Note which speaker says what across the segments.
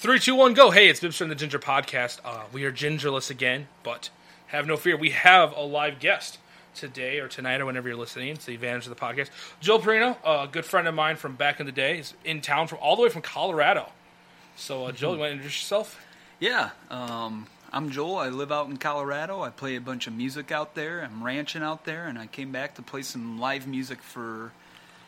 Speaker 1: Three, two, one, go. Hey, it's Bibster and the Ginger Podcast. Uh, we are gingerless again, but have no fear. We have a live guest today or tonight or whenever you're listening. It's the advantage of the podcast. Joel Perino, a good friend of mine from back in the day, is in town from all the way from Colorado. So, uh, Joel, you want to introduce yourself?
Speaker 2: Yeah, um, I'm Joel. I live out in Colorado. I play a bunch of music out there. I'm ranching out there, and I came back to play some live music for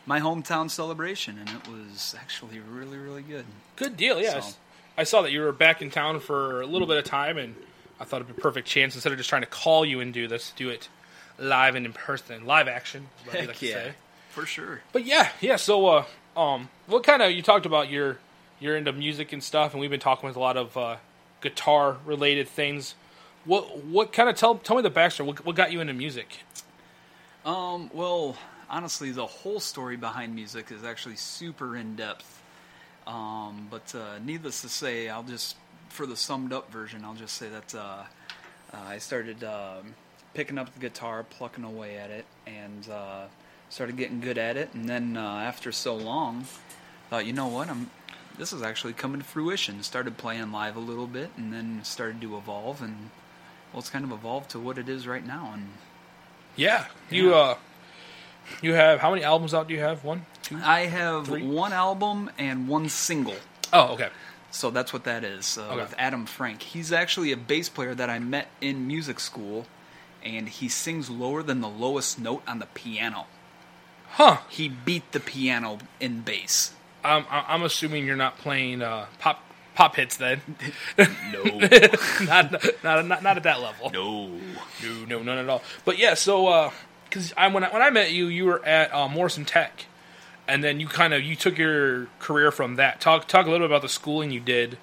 Speaker 2: my hometown celebration, and it was actually really, really good.
Speaker 1: Good deal, yes.
Speaker 2: So-
Speaker 1: I saw that you were back in town for a little bit of time, and I thought it'd be a perfect chance instead of just trying to call you and do this, do it live and in person, live action. is what we
Speaker 2: Heck
Speaker 1: like to
Speaker 2: yeah,
Speaker 1: say.
Speaker 2: for sure.
Speaker 1: But yeah, yeah. So, uh, um, what kind of you talked about your you're into music and stuff, and we've been talking with a lot of uh, guitar related things. What what kind of tell tell me the backstory? What, what got you into music?
Speaker 2: Um, well, honestly, the whole story behind music is actually super in depth. Um, but uh, needless to say, I'll just, for the summed up version, I'll just say that uh, uh, I started um, picking up the guitar, plucking away at it, and uh, started getting good at it. And then uh, after so long, thought, you know what, I'm. This is actually coming to fruition. Started playing live a little bit, and then started to evolve, and well, it's kind of evolved to what it is right now. And
Speaker 1: Yeah, you
Speaker 2: Yeah.
Speaker 1: Uh, you have how many albums out? Do you have one, two?
Speaker 2: I have
Speaker 1: Three?
Speaker 2: one album and one single.
Speaker 1: Oh, okay.
Speaker 2: So that's what that is uh,
Speaker 1: Okay.
Speaker 2: with Adam Frank. He's actually a bass player that I met in music school, and he sings lower than the lowest note on the piano.
Speaker 1: Huh.
Speaker 2: He beat the piano in bass.
Speaker 1: I'm I'm assuming you're not playing uh, pop pop hits then.
Speaker 2: No,
Speaker 1: not, not not not at that level.
Speaker 2: no.
Speaker 1: No, no, none at all. But yeah, so because I when I, when I met you, you were at uh, Morrison Tech, and then you kind of you took your career from that. Talk talk a little bit about the schooling you did,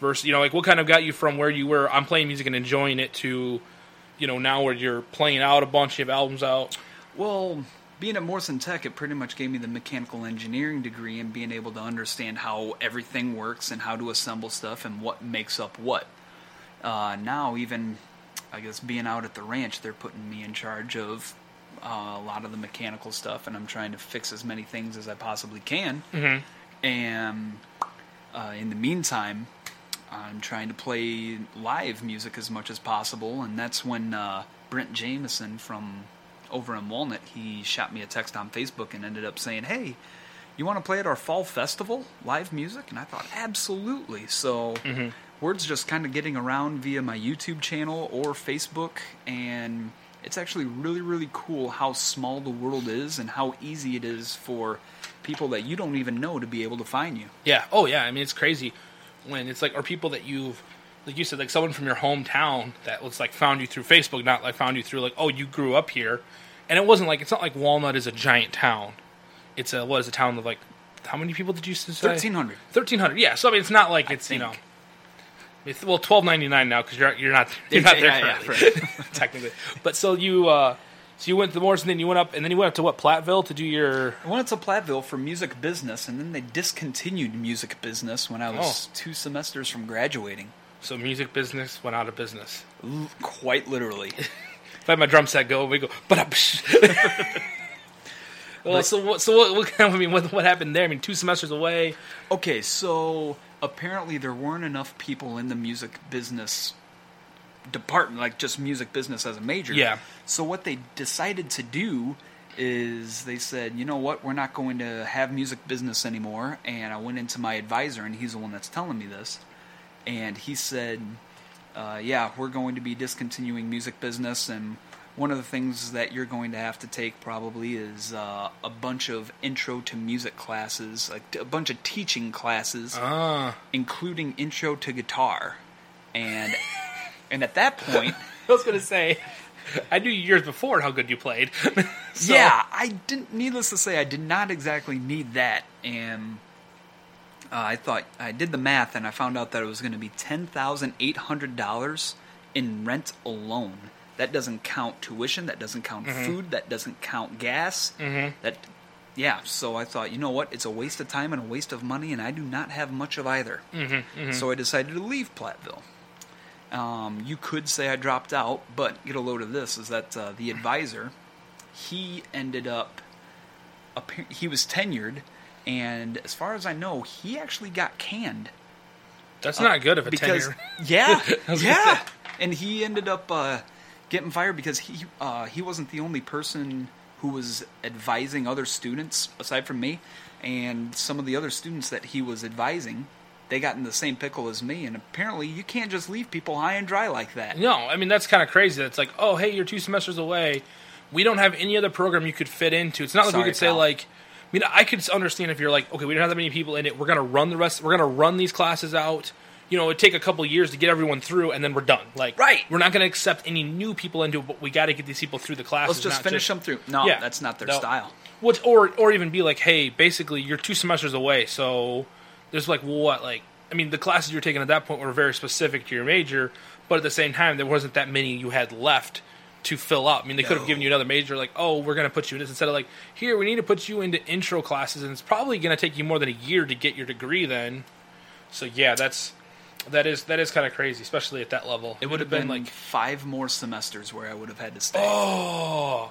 Speaker 1: versus you know like what kind of got you from where you were. I'm playing music and enjoying it to, you know, now where you're playing out a bunch, of albums out.
Speaker 2: Well, being at Morrison Tech, it pretty much gave me the mechanical engineering degree and being able to understand how everything works and how to assemble stuff and what makes up what. Uh, now, even, I guess, being out at the ranch, they're putting me in charge of uh, a lot of the mechanical stuff, and I'm trying to fix as many things as I possibly can.
Speaker 1: Mhm.
Speaker 2: And uh, in the meantime, I'm trying to play live music as much as possible, and that's when uh, Brent Jameson from over in Walnut he shot me a text on Facebook and ended up saying, "Hey, you want to play at our fall festival live music?" And I thought, absolutely. So word's just kind of getting around via my YouTube channel or Facebook, and it's actually really really cool how small the world is and how easy it is for people that you don't even know to be able to find you.
Speaker 1: Yeah. Oh yeah. I mean, it's crazy when it's like or people that you've like you said like someone from your hometown that was like found you through Facebook, not like found you through like oh you grew up here, and it wasn't like it's not like Walnut is a giant town. It's a what is a town of like how many people did you say?
Speaker 2: Thirteen hundred.
Speaker 1: Thirteen hundred. Yeah. So I mean, it's not like it's you know.
Speaker 2: Think.
Speaker 1: It's, well, twelve ninety nine now because you're you're not you're not there
Speaker 2: Yeah, yeah,
Speaker 1: currently, technically. But so you uh, so you went to Morrison, then you went up, and then you went up to what Platteville to do your
Speaker 2: I went to Platteville for music business, and then they discontinued music business when I was
Speaker 1: Oh.
Speaker 2: two semesters from graduating.
Speaker 1: so music business went out of business.
Speaker 2: L- Quite literally.
Speaker 1: If I had my drum set go, we go. But well, so what? So what? what I mean, what, what happened there? I mean, two semesters away.
Speaker 2: okay, so apparently there weren't enough people in the music business department, like just music business as a major.
Speaker 1: Yeah.
Speaker 2: So what they decided to do is they said, you know what, we're not going to have music business anymore. And I went into my advisor, and he's the one that's telling me this. And he said, uh, yeah, we're going to be discontinuing music business, and one of the things that you're going to have to take probably is uh, a bunch of intro to music classes, like a bunch of teaching classes,
Speaker 1: Ah,
Speaker 2: including intro to guitar. And and at that point,
Speaker 1: I was gonna say, I knew years before how good you played. So-
Speaker 2: yeah, I didn't. Needless to say, I did not exactly need that, and uh, I thought I did the math, and I found out that it was going to be ten thousand eight hundred dollars in rent alone. That doesn't count tuition. That doesn't count food. That doesn't count gas.
Speaker 1: Mhm.
Speaker 2: That, yeah. So I thought, you know what? It's a waste of time and a waste of money, and I do not have much of either.
Speaker 1: Mhm,
Speaker 2: So I decided to leave Platteville. Um, you could say I dropped out, but get a load of this: is that uh, the advisor, he ended up, he was tenured, and as far as I know, he actually got canned.
Speaker 1: That's not good of a
Speaker 2: because
Speaker 1: tenure.
Speaker 2: yeah,
Speaker 1: I was gonna
Speaker 2: yeah,
Speaker 1: say.
Speaker 2: and he ended up uh, getting fired because he uh, he wasn't the only person who was advising other students aside from me, and some of the other students that he was advising, they got in the same pickle as me, and apparently you can't just leave people high and dry like that.
Speaker 1: No, I mean that's kind of crazy. It's like, oh, hey, you're two semesters away. We don't have any other program you could fit into. It's not like we
Speaker 2: Sorry,
Speaker 1: could say like. I mean, I could understand if you're like, okay, we don't have that many people in it. We're gonna run the rest. We're gonna run these classes out. You know, it'd take a couple years to get everyone through, and then we're done. Like,
Speaker 2: Right.
Speaker 1: We're not gonna accept any new people into it, but we got to get these people through the classes.
Speaker 2: Let's just finish them through. No,
Speaker 1: Yeah.
Speaker 2: that's not their
Speaker 1: No.
Speaker 2: style.
Speaker 1: What or or even be like, hey, basically you're two semesters away, so there's like what like I mean the classes you were taking at that point were very specific to your major, but at the same time there wasn't that many you had left to fill up. I mean they could have given you another major like, oh, we're gonna put you in this instead of like, here we need to put you into intro classes and it's probably gonna take you more than a year to get your degree then. So yeah, that's that is that is kind of crazy, especially at that level.
Speaker 2: It would have been,
Speaker 1: like
Speaker 2: like five more semesters where I would have had to stay.
Speaker 1: Oh,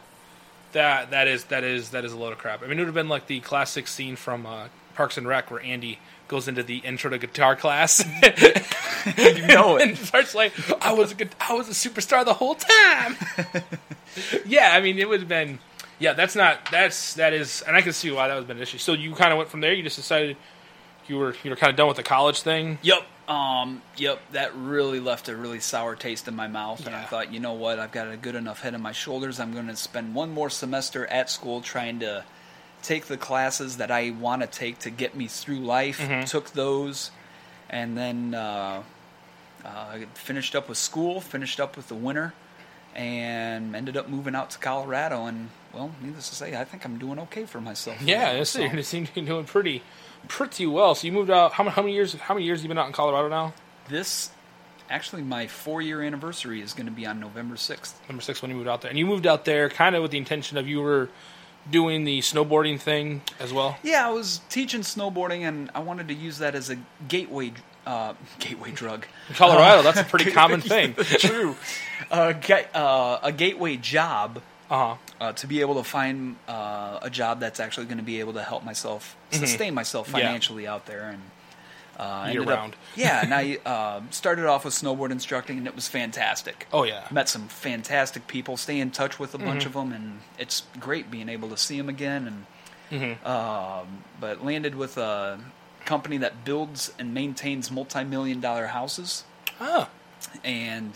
Speaker 1: that that is that is that is a load of crap. I mean, it would have been like the classic scene from uh, Parks and Rec where Andy goes into the intro to guitar class.
Speaker 2: you know
Speaker 1: and
Speaker 2: it.
Speaker 1: starts like, "I was a good, I was a superstar the whole time." yeah, I mean, it would have been. Yeah, that's not. That's that is, and I can see why that would have been an issue. So you kind of went from there. You just decided you were you were kind of done with the college thing.
Speaker 2: Yep. Um, yep, that really left a really sour taste in my mouth, and I thought, you know what, I've got a good enough head on my shoulders. I'm going to spend one more semester at school trying to take the classes that I want to take to get me through life.
Speaker 1: Mm-hmm.
Speaker 2: Took those, and then uh, uh, finished up with school, finished up with the winter, and ended up moving out to Colorado. And well, needless to say, I think I'm doing okay for myself.
Speaker 1: Yeah,
Speaker 2: So-
Speaker 1: it's, you seem to be doing pretty pretty well. So you moved out. How, many- how many years? How many years have you been out in Colorado now?
Speaker 2: This actually my four year anniversary is going to be on November sixth.
Speaker 1: November sixth when you moved out there, and you moved out there kind of with the intention of you were doing the snowboarding thing as well.
Speaker 2: Yeah, I was teaching snowboarding, and I wanted to use that as a gateway uh, gateway drug.
Speaker 1: In Colorado, that's a pretty common thing.
Speaker 2: True, uh, ga- uh, a gateway job
Speaker 1: Uh huh.
Speaker 2: uh, to be able to find uh, a job that's actually going to be able to help myself sustain myself
Speaker 1: Mm-hmm. Yeah.
Speaker 2: financially out there and. Uh,
Speaker 1: Year
Speaker 2: ended up- yeah, and I uh, started off with snowboard instructing, and it was fantastic.
Speaker 1: Oh yeah.
Speaker 2: met some fantastic people, stay in touch with a bunch
Speaker 1: Mm-hmm.
Speaker 2: of them, and it's great being able to see them again. And
Speaker 1: Mm-hmm.
Speaker 2: um, but landed with a company that builds and maintains multi-million dollar houses,
Speaker 1: Ah.
Speaker 2: and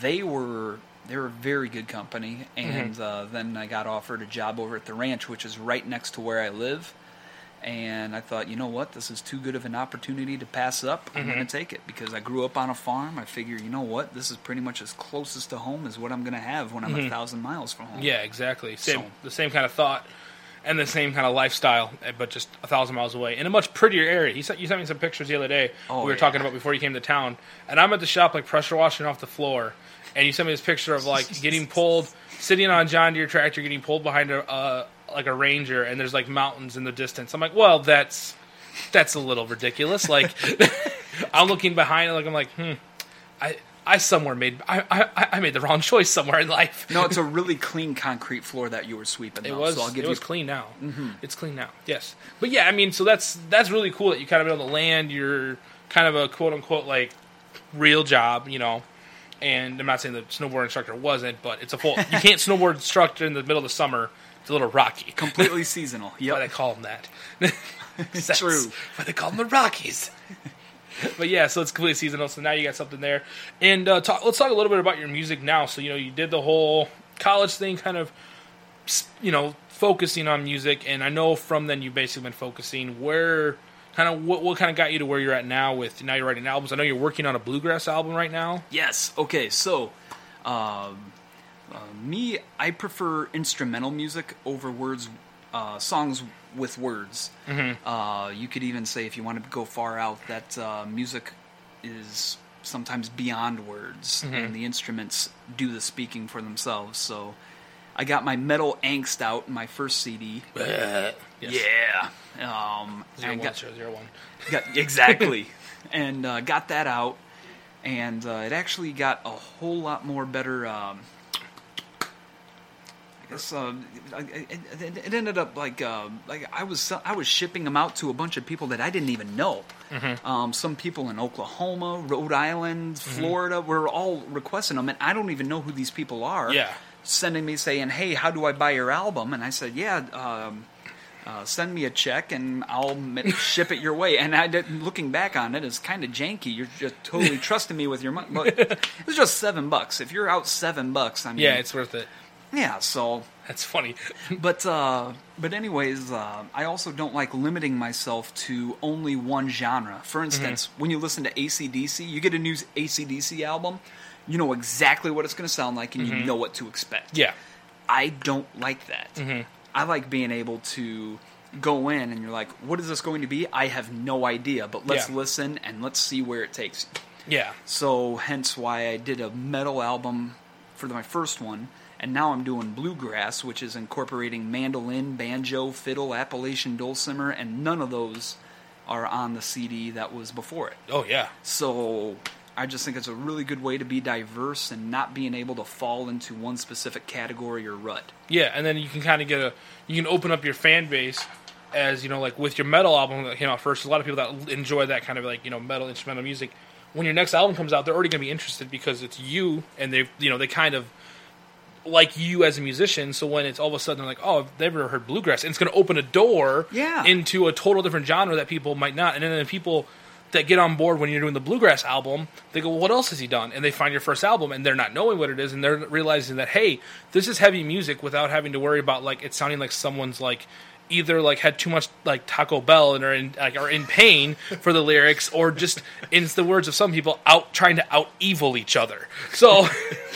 Speaker 2: they were they were a very good company. And
Speaker 1: Mm-hmm.
Speaker 2: uh, then I got offered a job over at the ranch, which is right next to where I live. And I thought, you know what, this is too good of an opportunity to pass up. I'm
Speaker 1: Mm-hmm.
Speaker 2: going to take it because I grew up on a farm. I figure, you know what, this is pretty much as closest to home as what I'm going to have when I'm a thousand miles from home.
Speaker 1: Mm-hmm. Yeah, exactly. Same,
Speaker 2: So-
Speaker 1: the same kind of thought and the same kind of lifestyle, eh, but just a thousand miles away in a much prettier area. You sent, you sent me some pictures the other day.
Speaker 2: Oh,
Speaker 1: we were
Speaker 2: yeah.
Speaker 1: talking about before you came to town, and I'm at the shop like pressure washing off the floor, and you sent me this picture of like getting pulled, sitting on a John Deere tractor, getting pulled behind a uh, like a Ranger, and there's like mountains in the distance. I'm like, well, that's that's a little ridiculous. Like, I'm looking behind, and like I'm like, hmm, I. I somewhere made I, I I made the wrong choice somewhere in life.
Speaker 2: No, it's a really clean concrete floor that you were sweeping.
Speaker 1: It
Speaker 2: though,
Speaker 1: was.
Speaker 2: So I'll give
Speaker 1: it
Speaker 2: you
Speaker 1: was clean now. Mm-hmm. It's clean now. Yes, but yeah, I mean, so that's that's really cool that you kind of been on the land. You're kind of a quote unquote like real job, you know. And I'm not saying the snowboard instructor wasn't, but it's a full. you can't snowboard instructor in the middle of the summer. It's a little rocky.
Speaker 2: completely seasonal.
Speaker 1: Why they call them that? That's
Speaker 2: True.
Speaker 1: Why they call them the Rockies. but yeah, so it's completely seasonal. So now you got something there. And uh, talk, let's talk a little bit about your music now. So you know, you did the whole college thing, kind of, you know, focusing on music. And I know from then you've basically been focusing where, kind of, what what kind of got you to where you're at now with now you're writing albums. I know you're working on a bluegrass album right now.
Speaker 2: Yes. Okay. So, um, uh, me, I prefer instrumental music over words, uh, songs with words.
Speaker 1: Mm-hmm.
Speaker 2: Uh, you could even say, if you want to go far out, that uh, music is sometimes beyond words,
Speaker 1: Mm-hmm.
Speaker 2: and the instruments do the speaking for themselves. So, I got my metal angst out in my first CD.
Speaker 1: Yes.
Speaker 2: Yeah. Um,
Speaker 1: Zero one
Speaker 2: got-
Speaker 1: zero zero one.
Speaker 2: Got, exactly. and uh, got that out, and uh, it actually got a whole lot more better. Um, I I- I- it, it ended up like uh, like I was I was shipping them out to a bunch of people that I didn't even know.
Speaker 1: Mm-hmm.
Speaker 2: Um, some people in Oklahoma, Rhode Island, Florida were all requesting them, and I don't even know who these people are.
Speaker 1: Yeah.
Speaker 2: Sending me saying, "Hey, how do I buy your album?" And I said, "Yeah." Um, uh, send me a check and I'll ship it your way. And I did, looking back on it, it's kind of janky. You're just totally trusting me with your money. But it was just seven bucks. If you're out seven bucks, I mean,
Speaker 1: Yeah, it's worth it.
Speaker 2: yeah. So
Speaker 1: That's funny.
Speaker 2: but uh, but anyways, uh, I also don't like limiting myself to only one genre. For instance, when you listen to ACDC, you get a new ACDC album, you know exactly what it's going to sound like, and you mm-hmm. know what to expect.
Speaker 1: Yeah.
Speaker 2: I don't like that. Mm-hmm. I like being able to go in and you're like, what is this going to be? I have no idea, but let's
Speaker 1: Yeah.
Speaker 2: listen and let's see where it takes.
Speaker 1: Yeah.
Speaker 2: So hence why I did a metal album for my first one, and now I'm doing bluegrass, which is incorporating mandolin, banjo, fiddle, Appalachian dulcimer, and none of those are on the CD that was before it.
Speaker 1: Oh yeah.
Speaker 2: So I just think it's a really good way to be diverse and not being able to fall into one specific category or rut.
Speaker 1: Yeah, and then you can kind of get a you can open up your fan base as you know like with your metal album that came out first. A lot of people that enjoy that kind of like you know metal instrumental music. When your next album comes out, they're already going to be interested because it's you, and they you know they kind of like you as a musician. So when it's all of a sudden like, oh, they've never heard bluegrass, and it's going to open a door
Speaker 2: Yeah.
Speaker 1: into a total different genre that people might not. And then the people that get on board when you're doing the bluegrass album, they go, well, what else has he done? And they find your first album, and they're not knowing what it is, and they're realizing that hey, this is heavy music without having to worry about like it sounding like someone's like either like had too much like Taco Bell and are in like are in pain for the lyrics, or just in the words of some people, out trying to out evil each other. So,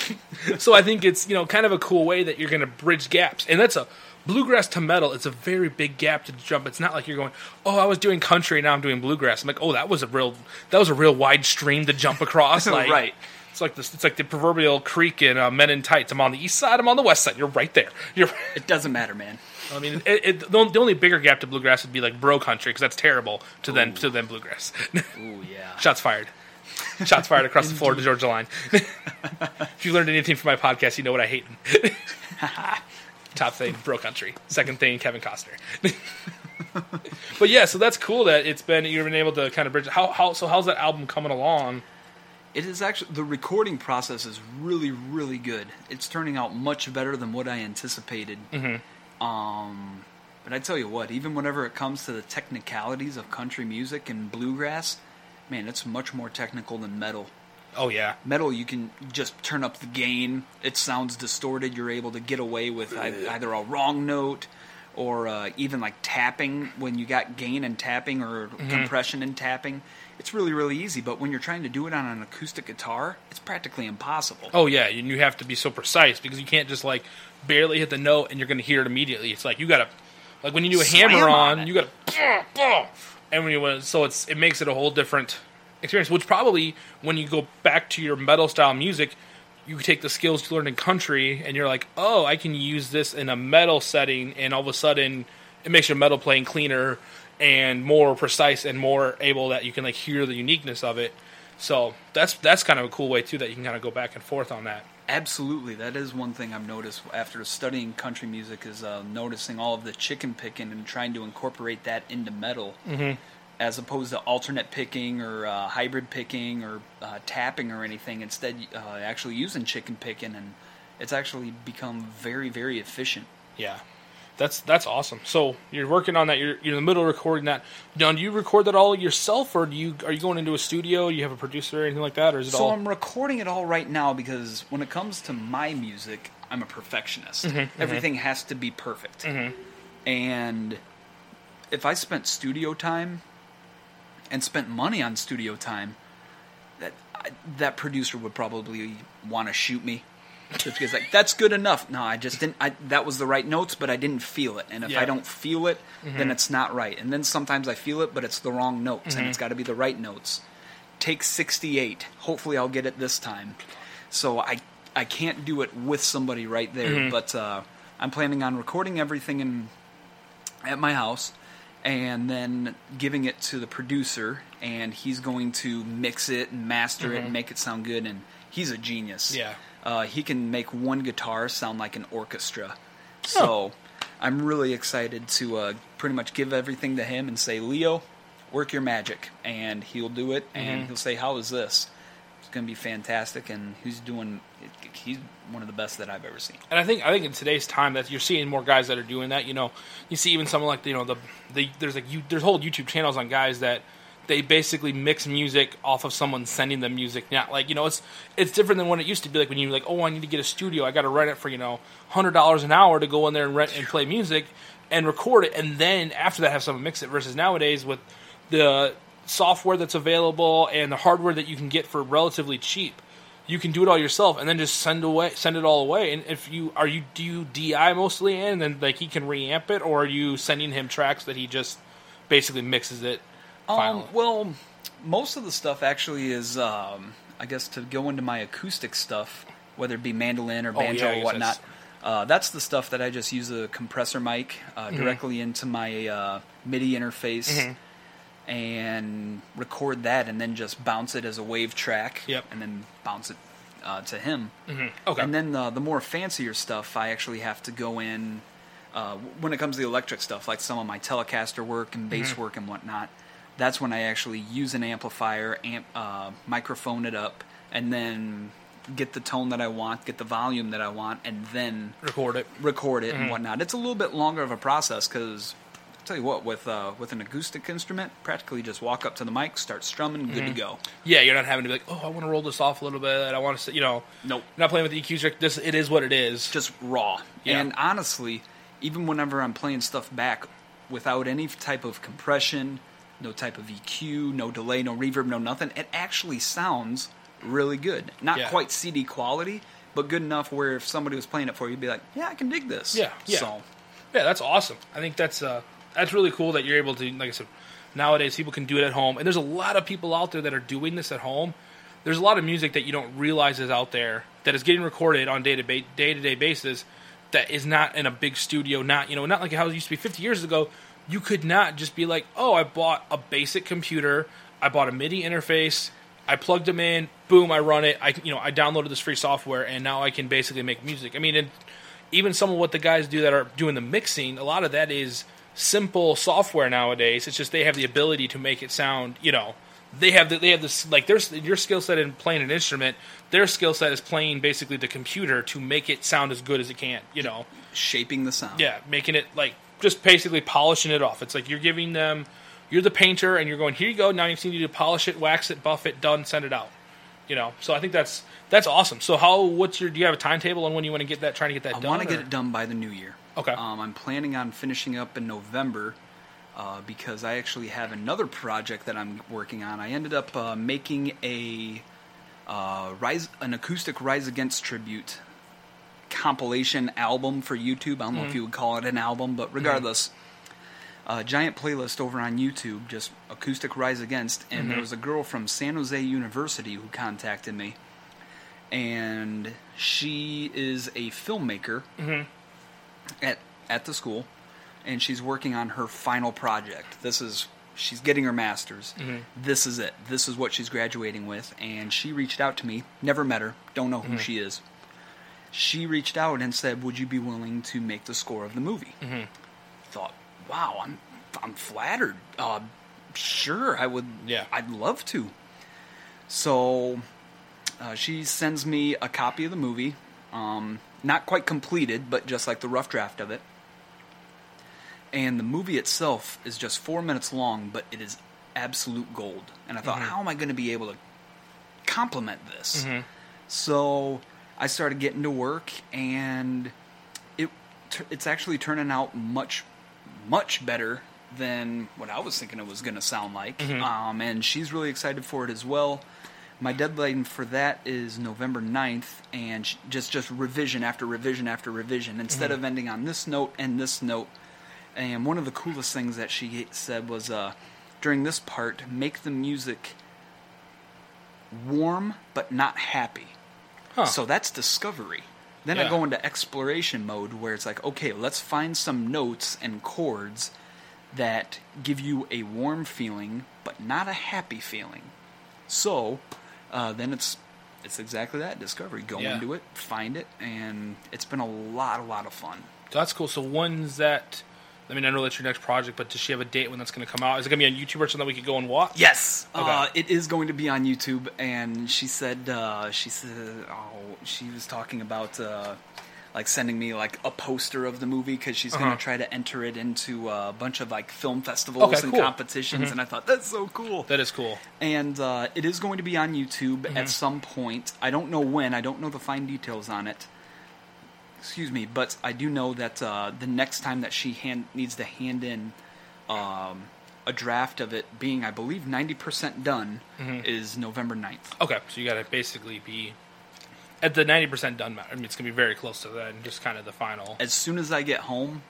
Speaker 1: so I think it's you know kind of a cool way that you're going to bridge gaps, and that's a bluegrass to metal. It's a very big gap to jump. It's not like you're going, oh, I was doing country, now I'm doing bluegrass. I'm like, oh, that was a real that was a real wide stream to jump across. Like,
Speaker 2: Right.
Speaker 1: It's like this. It's like the proverbial creek in uh, Men in Tights. I'm on the east side. I'm on the west side. You're right there. You're.
Speaker 2: It doesn't matter, man.
Speaker 1: I mean, it, it, the only- the only bigger gap to bluegrass would be like bro country because that's terrible to then to then bluegrass.
Speaker 2: Ooh, yeah.
Speaker 1: Shots fired. Shots fired across the Florida Georgia line. if you learned anything from my podcast, you know what I hate. Top thing, bro country. Second thing, Kevin Costner. but yeah, so that's cool that it's been you've been able to kind of bridge. How how so? How's that album coming along?
Speaker 2: It is actually the recording process is really really good. It's turning out much better than what I anticipated.
Speaker 1: Mm-hmm.
Speaker 2: Um, but I tell you what, even whenever it comes to the technicalities of country music and bluegrass, man, it's much more technical than metal.
Speaker 1: Oh yeah,
Speaker 2: Metal, you can just turn up the gain. It sounds distorted. You're able to get away with either a wrong note or uh, even like tapping when you got gain and tapping or compression and tapping. It's really, really easy. But when you're trying to do it on an acoustic guitar, it's practically impossible.
Speaker 1: Oh yeah, and you have to be so precise because you can't just like barely hit the note and you're going to hear it immediately. It's like you got to like when you do a
Speaker 2: Slam
Speaker 1: hammer
Speaker 2: on
Speaker 1: on, you got to and when you so it's it makes it a whole different experience. Which probably when you go back to your metal style music, you take the skills you learned in country and you're like, oh, I can use this in a metal setting, and all of a sudden it makes your metal playing cleaner and more precise and more able that you can like hear the uniqueness of it. So that's that's kind of a cool way too that you can kind of go back and forth on that.
Speaker 2: Absolutely, that is one thing I've noticed after studying country music is uh, noticing all of the chicken picking and trying to incorporate that into metal, mm-hmm. As opposed to alternate picking or uh, hybrid picking or uh, tapping or anything. Instead, uh, actually using chicken picking, and it's actually become very, very efficient.
Speaker 1: Yeah, that's that's awesome. So you're working on that. You're, you're in the middle of recording that. Now, do you record that all yourself, or do you are you going into a studio? You have a producer or anything like that, or is it
Speaker 2: So
Speaker 1: all?
Speaker 2: I'm recording it all right now because when it comes to my music, I'm a perfectionist. Everything has to be perfect. And if I spent studio time and spent money on studio time, that I, that producer would probably want to shoot me. Just because like that's good enough. No, I just didn't. I, that was the right notes, but I didn't feel it. And if
Speaker 1: Yeah.
Speaker 2: I don't feel it, then mm-hmm. it's not right. And then sometimes I feel it, but it's the wrong notes, and it's mm-hmm. got to be the right notes take 68. Hopefully, I'll get it this time. So I I can't do it with somebody right there, mm-hmm. but uh, I'm planning on recording everything in at my house and then giving it to the producer, and he's going to mix it and master it and make it sound good. And he's a genius.
Speaker 1: Yeah.
Speaker 2: Uh, he can make one guitar sound like an orchestra. So I'm really excited to uh, pretty much give everything to him and say, Leo, work your magic, and he'll do it, and
Speaker 1: Mhm.
Speaker 2: he'll say, "How is this?" It's going to be fantastic, and he's doing. He's one of the best that I've ever seen.
Speaker 1: And I think I think in today's time that you're seeing more guys that are doing that. You know, you see even someone like you know the the there's like you there's whole YouTube channels on guys that they basically mix music off of someone sending them music. Not like you know it's it's different than when it used to be. Like when you like oh I need to get a studio, I got to rent it for you know hundred dollars an hour to go in there and rent and play music and record it, and then after that have someone mix it. Versus nowadays with the software that's available and the hardware that you can get for relatively cheap you can do it all yourself and then just send away send it all away and if you are you do you di mostly in and then like he can reamp it or are you sending him tracks that he just basically mixes it
Speaker 2: Um, well, most of the stuff actually is, um, I guess, to go into my acoustic stuff, whether it be mandolin or
Speaker 1: Oh, yeah,
Speaker 2: banjo or whatnot.
Speaker 1: that's-
Speaker 2: Uh, that's the stuff that I just use a compressor mic uh,
Speaker 1: Mm-hmm.
Speaker 2: directly into my uh, MIDI interface
Speaker 1: Mm-hmm.
Speaker 2: And record that, and then just bounce it as a wave track,
Speaker 1: Yep.
Speaker 2: and then bounce it uh, to him.
Speaker 1: okay
Speaker 2: And then the, the more fancier stuff, I actually have to go in uh, when it comes to the electric stuff, like some of my Telecaster work and bass
Speaker 1: Mm-hmm.
Speaker 2: work and whatnot. That's when I actually use an amplifier, amp, uh, microphone it up, and then get the tone that I want, get the volume that I want, and then
Speaker 1: record it
Speaker 2: record it
Speaker 1: Mm-hmm.
Speaker 2: and whatnot. It's a little bit longer of a process because. Tell you what, with uh, with an acoustic instrument, practically just walk up to the mic, start strumming, good to go.
Speaker 1: yeah you're not having to be like oh i want to roll this off a little bit i want to you know
Speaker 2: Nope.
Speaker 1: not playing with the eqs this it is what it is
Speaker 2: just raw.
Speaker 1: Yeah.
Speaker 2: And honestly, even whenever I'm playing stuff back without any type of compression, no type of EQ, no delay, no reverb, no nothing, it actually sounds really good. Not
Speaker 1: Yeah.
Speaker 2: quite CD quality, but good enough where if somebody was playing it for you, you'd be like, yeah, I can dig this.
Speaker 1: Yeah, yeah.
Speaker 2: So,
Speaker 1: Yeah, that's awesome. I think that's uh, that's really cool that you're able to, like I said, nowadays people can do it at home, and there's a lot of people out there that are doing this at home. There's a lot of music that you don't realize is out there that is getting recorded on day to day to day basis that is not in a big studio. Not you know not like how it used to be 50 years ago. You could not just be like, oh, I bought a basic computer, I bought a MIDI interface, I plugged them in, boom, I run it. I you know I downloaded this free software, and now I can basically make music. I mean, it, even some of what the guys do that are doing the mixing, a lot of that is simple software nowadays. It's just they have the ability to make it sound, you know, they have the, they have this like there's your skill set in playing an instrument. Their skill set is playing basically the computer to make it sound as good as it can. You know,
Speaker 2: shaping the sound.
Speaker 1: yeah, making it like just basically polishing it off. It's like you're giving them, you're the painter, and you're going here you go. Now you need to polish it, wax it, buff it, done, send it out. You know, so I think that's that's awesome. So how what's your do you have a timetable on when you want to get that trying to get that
Speaker 2: I
Speaker 1: done?
Speaker 2: I want to get it done by the new year.
Speaker 1: Okay.
Speaker 2: Um, I'm planning on finishing up in November uh, because I actually have another project that I'm working on. I ended up uh, making a uh, rise, an acoustic Rise Against tribute compilation album for YouTube. I don't know if you would call it an album, but regardless, a giant playlist over on YouTube, just acoustic Rise Against. And there was a girl from San Jose University who contacted me, and she is a filmmaker at at the school, and she's working on her final project. This is she's getting her master's. This is it. This is what she's graduating with. And she reached out to me. Never met her. Don't know who she is. She reached out and said, "Would you be willing to make the score of the movie?" Thought, wow, I'm I'm flattered. Uh, sure, I would.
Speaker 1: Yeah.
Speaker 2: I'd love to. So uh, she sends me a copy of the movie, um, not quite completed, but just like the rough draft of it. And the movie itself is just four minutes long, but it is absolute gold. And I thought, mm-hmm. how am I going to be able to complement this? Mm-hmm. So I started getting to work, and it it's actually turning out much much better than what I was thinking it was going to sound like. Mm-hmm. Um, and she's really excited for it as well. My deadline for that is November 9th, and just just revision after revision after revision. Instead of ending on this note and this note, and one of the coolest things that she said was uh, during this part, make the music warm but not happy.
Speaker 1: Huh.
Speaker 2: So that's discovery. Then I go into exploration mode where it's like, okay, let's find some notes and chords that give you a warm feeling but not a happy feeling. So uh, then it's it's exactly that discovery. Go
Speaker 1: Yeah.
Speaker 2: into it, find it, and it's been a lot, a lot of fun.
Speaker 1: That's cool. So when's that? I mean, I know that's your next project, but does she have a date when that's going to come out? Is it going to be on YouTube or something that we could go and watch?
Speaker 2: Yes,
Speaker 1: Okay.
Speaker 2: uh, it is going to be on YouTube. And she said, uh, she said, oh, she was talking about uh, like sending me like a poster of the movie because she's going
Speaker 1: Uh-huh.
Speaker 2: to try to enter it into a bunch of like film festivals
Speaker 1: Okay,
Speaker 2: and
Speaker 1: cool. Mm-hmm.
Speaker 2: competitions. And I thought that's so cool.
Speaker 1: That is cool.
Speaker 2: and uh, it is going to be on YouTube
Speaker 1: Mm-hmm.
Speaker 2: at some point. I don't know when. I don't know the fine details on it. Excuse me, but I do know that uh, the next time that she hand, needs to hand in um, a draft of it, being I believe ninety percent done,
Speaker 1: Mm-hmm.
Speaker 2: is November 9th.
Speaker 1: Okay, so you got to basically be at the ninety percent done. I mean, it's going to be very close to that, and just kind of the final.
Speaker 2: As soon as I get home,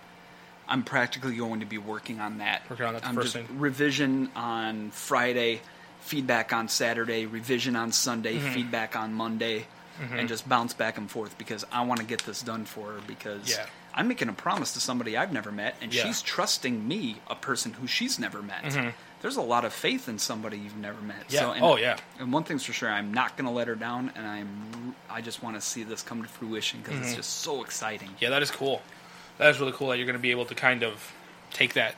Speaker 2: I'm practically going to be working on that.
Speaker 1: Working on that
Speaker 2: I'm
Speaker 1: first
Speaker 2: just
Speaker 1: thing.
Speaker 2: revision on Friday, feedback on Saturday, revision on Sunday,
Speaker 1: Mm-hmm.
Speaker 2: feedback on Monday, and just bounce back and forth because I want to get this done for her because
Speaker 1: Yeah.
Speaker 2: I'm making a promise to somebody I've never met and
Speaker 1: Yeah.
Speaker 2: she's trusting me, a person who she's never met. There's a lot of faith in somebody you've never met.
Speaker 1: Yeah.
Speaker 2: So, and,
Speaker 1: Oh, yeah.
Speaker 2: And one thing's for sure, I'm not going to let her down, and I'm I just want to see this come to fruition because
Speaker 1: Mm-hmm.
Speaker 2: it's just so exciting.
Speaker 1: Yeah, that is cool. That is really cool that you're going to be able to kind of take that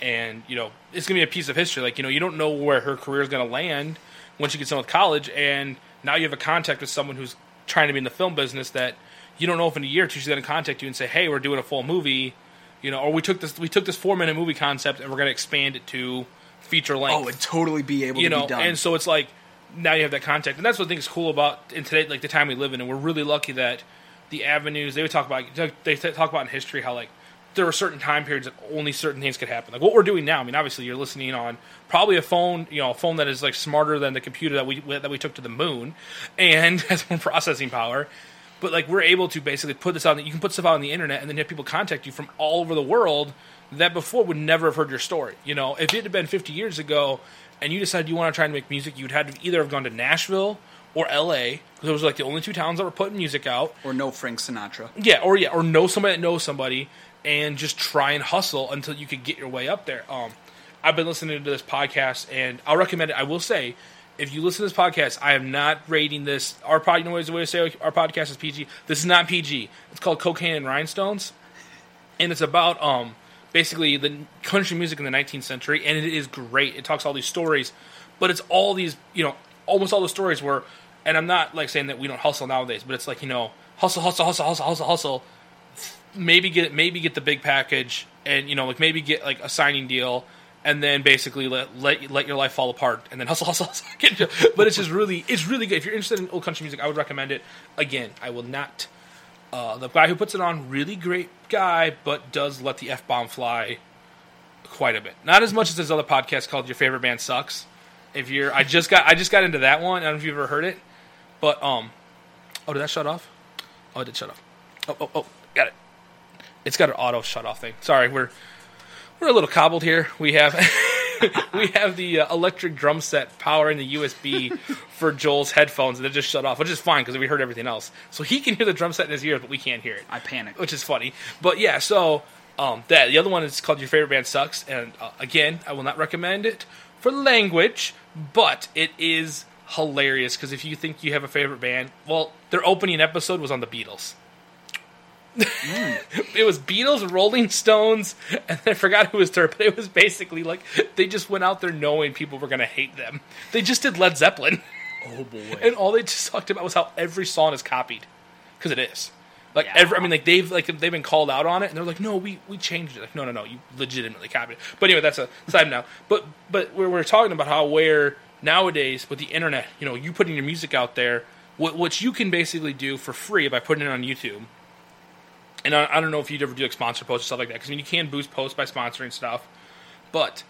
Speaker 1: and, you know, it's going to be a piece of history. Like, you know, you don't know where her career is going to land once she gets done with college, and now you have a contact with someone who's trying to be in the film business that you don't know if in a year or two she's going to contact you and say, hey, we're doing a full movie, you know, or we took this we took this four minute movie concept and we're going to expand it to feature length
Speaker 2: Oh, it'd totally be able
Speaker 1: you
Speaker 2: to
Speaker 1: know,
Speaker 2: be done.
Speaker 1: and so it's like now you have that contact, and that's what I think is cool about in today, like the time we live in, and we're really lucky that the avenues they would talk about, they talk about in history how like there were certain time periods that only certain things could happen. Like what we're doing now. I mean, obviously you're listening on probably a phone, you know, a phone that is like smarter than the computer that we that we took to the moon, and has more processing power. But like we're able to basically put this out. You can put stuff out on the internet, and then have people contact you from all over the world that before would never have heard your story. You know, if it had been 50 years ago, and you decided you want to try and make music, you'd had to either have gone to Nashville or L.A. because those were like the only two towns that were putting music out.
Speaker 2: or no Frank Sinatra.
Speaker 1: Yeah, or yeah, or know somebody that knows somebody, and just try and hustle until you could get your way up there. Um, I've been listening to this podcast, and I'll recommend it. I will say, if you listen to this podcast, I am not rating this. Our pod, you know, what the way to say our podcast is PG. This is not PG. It's called Cocaine and Rhinestones, and it's about um basically the country music in the 19th century, and it is great. It talks all these stories, but it's all these, you know, almost all the stories were, and I'm not like saying that we don't hustle nowadays, but it's like you know, hustle, hustle, hustle, hustle, hustle, hustle. Maybe get maybe get the big package, and you know, like maybe get like a signing deal, and then basically let let let your life fall apart, and then hustle, hustle, hustle. But it's just really, it's really good. If you're interested in old country music, I would recommend it. Again, I will not. Uh, the guy who puts it on, really great guy, but does let the f bomb fly quite a bit. Not as much as his other podcast called "Your Favorite Band Sucks." If you're, I just got, I just got into that one. I don't know if you've ever heard it, but um, oh, did that shut off? Oh, it did shut off. Oh, oh, oh, got it. It's got an auto shut off thing. Sorry, we're we're a little cobbled here. We have we have the uh, electric drum set powering the USB for Joel's headphones, and it just shut off, which is fine because we heard everything else. So he can hear the drum set in his ears, but we can't hear it
Speaker 2: I panicked.
Speaker 1: which is funny. But yeah, so um, that the other one is called Your Favorite Band Sucks, and uh, again, I will not recommend it for language, but it is hilarious because if you think you have a favorite band, well, their opening episode was on the Beatles. It was Beatles, Rolling Stones, and I forgot who was third, but it was basically like they just went out there knowing people were going to hate them. They just did Led Zeppelin.
Speaker 2: Oh boy.
Speaker 1: And all they just talked about was how every song is copied, because it is. Like
Speaker 2: Yeah.
Speaker 1: every, I mean, like they've like they've been called out on it, and they're like, "No, we we changed it." Like, no, no, no, you legitimately copied it. But anyway, that's a side now. But but we're, we're talking about how where nowadays with the internet, you know, you putting your music out there, what what you can basically do for free by putting it on YouTube. And I, I don't know if you'd ever do like sponsor posts or stuff like that, because I mean, you can boost posts by sponsoring stuff, but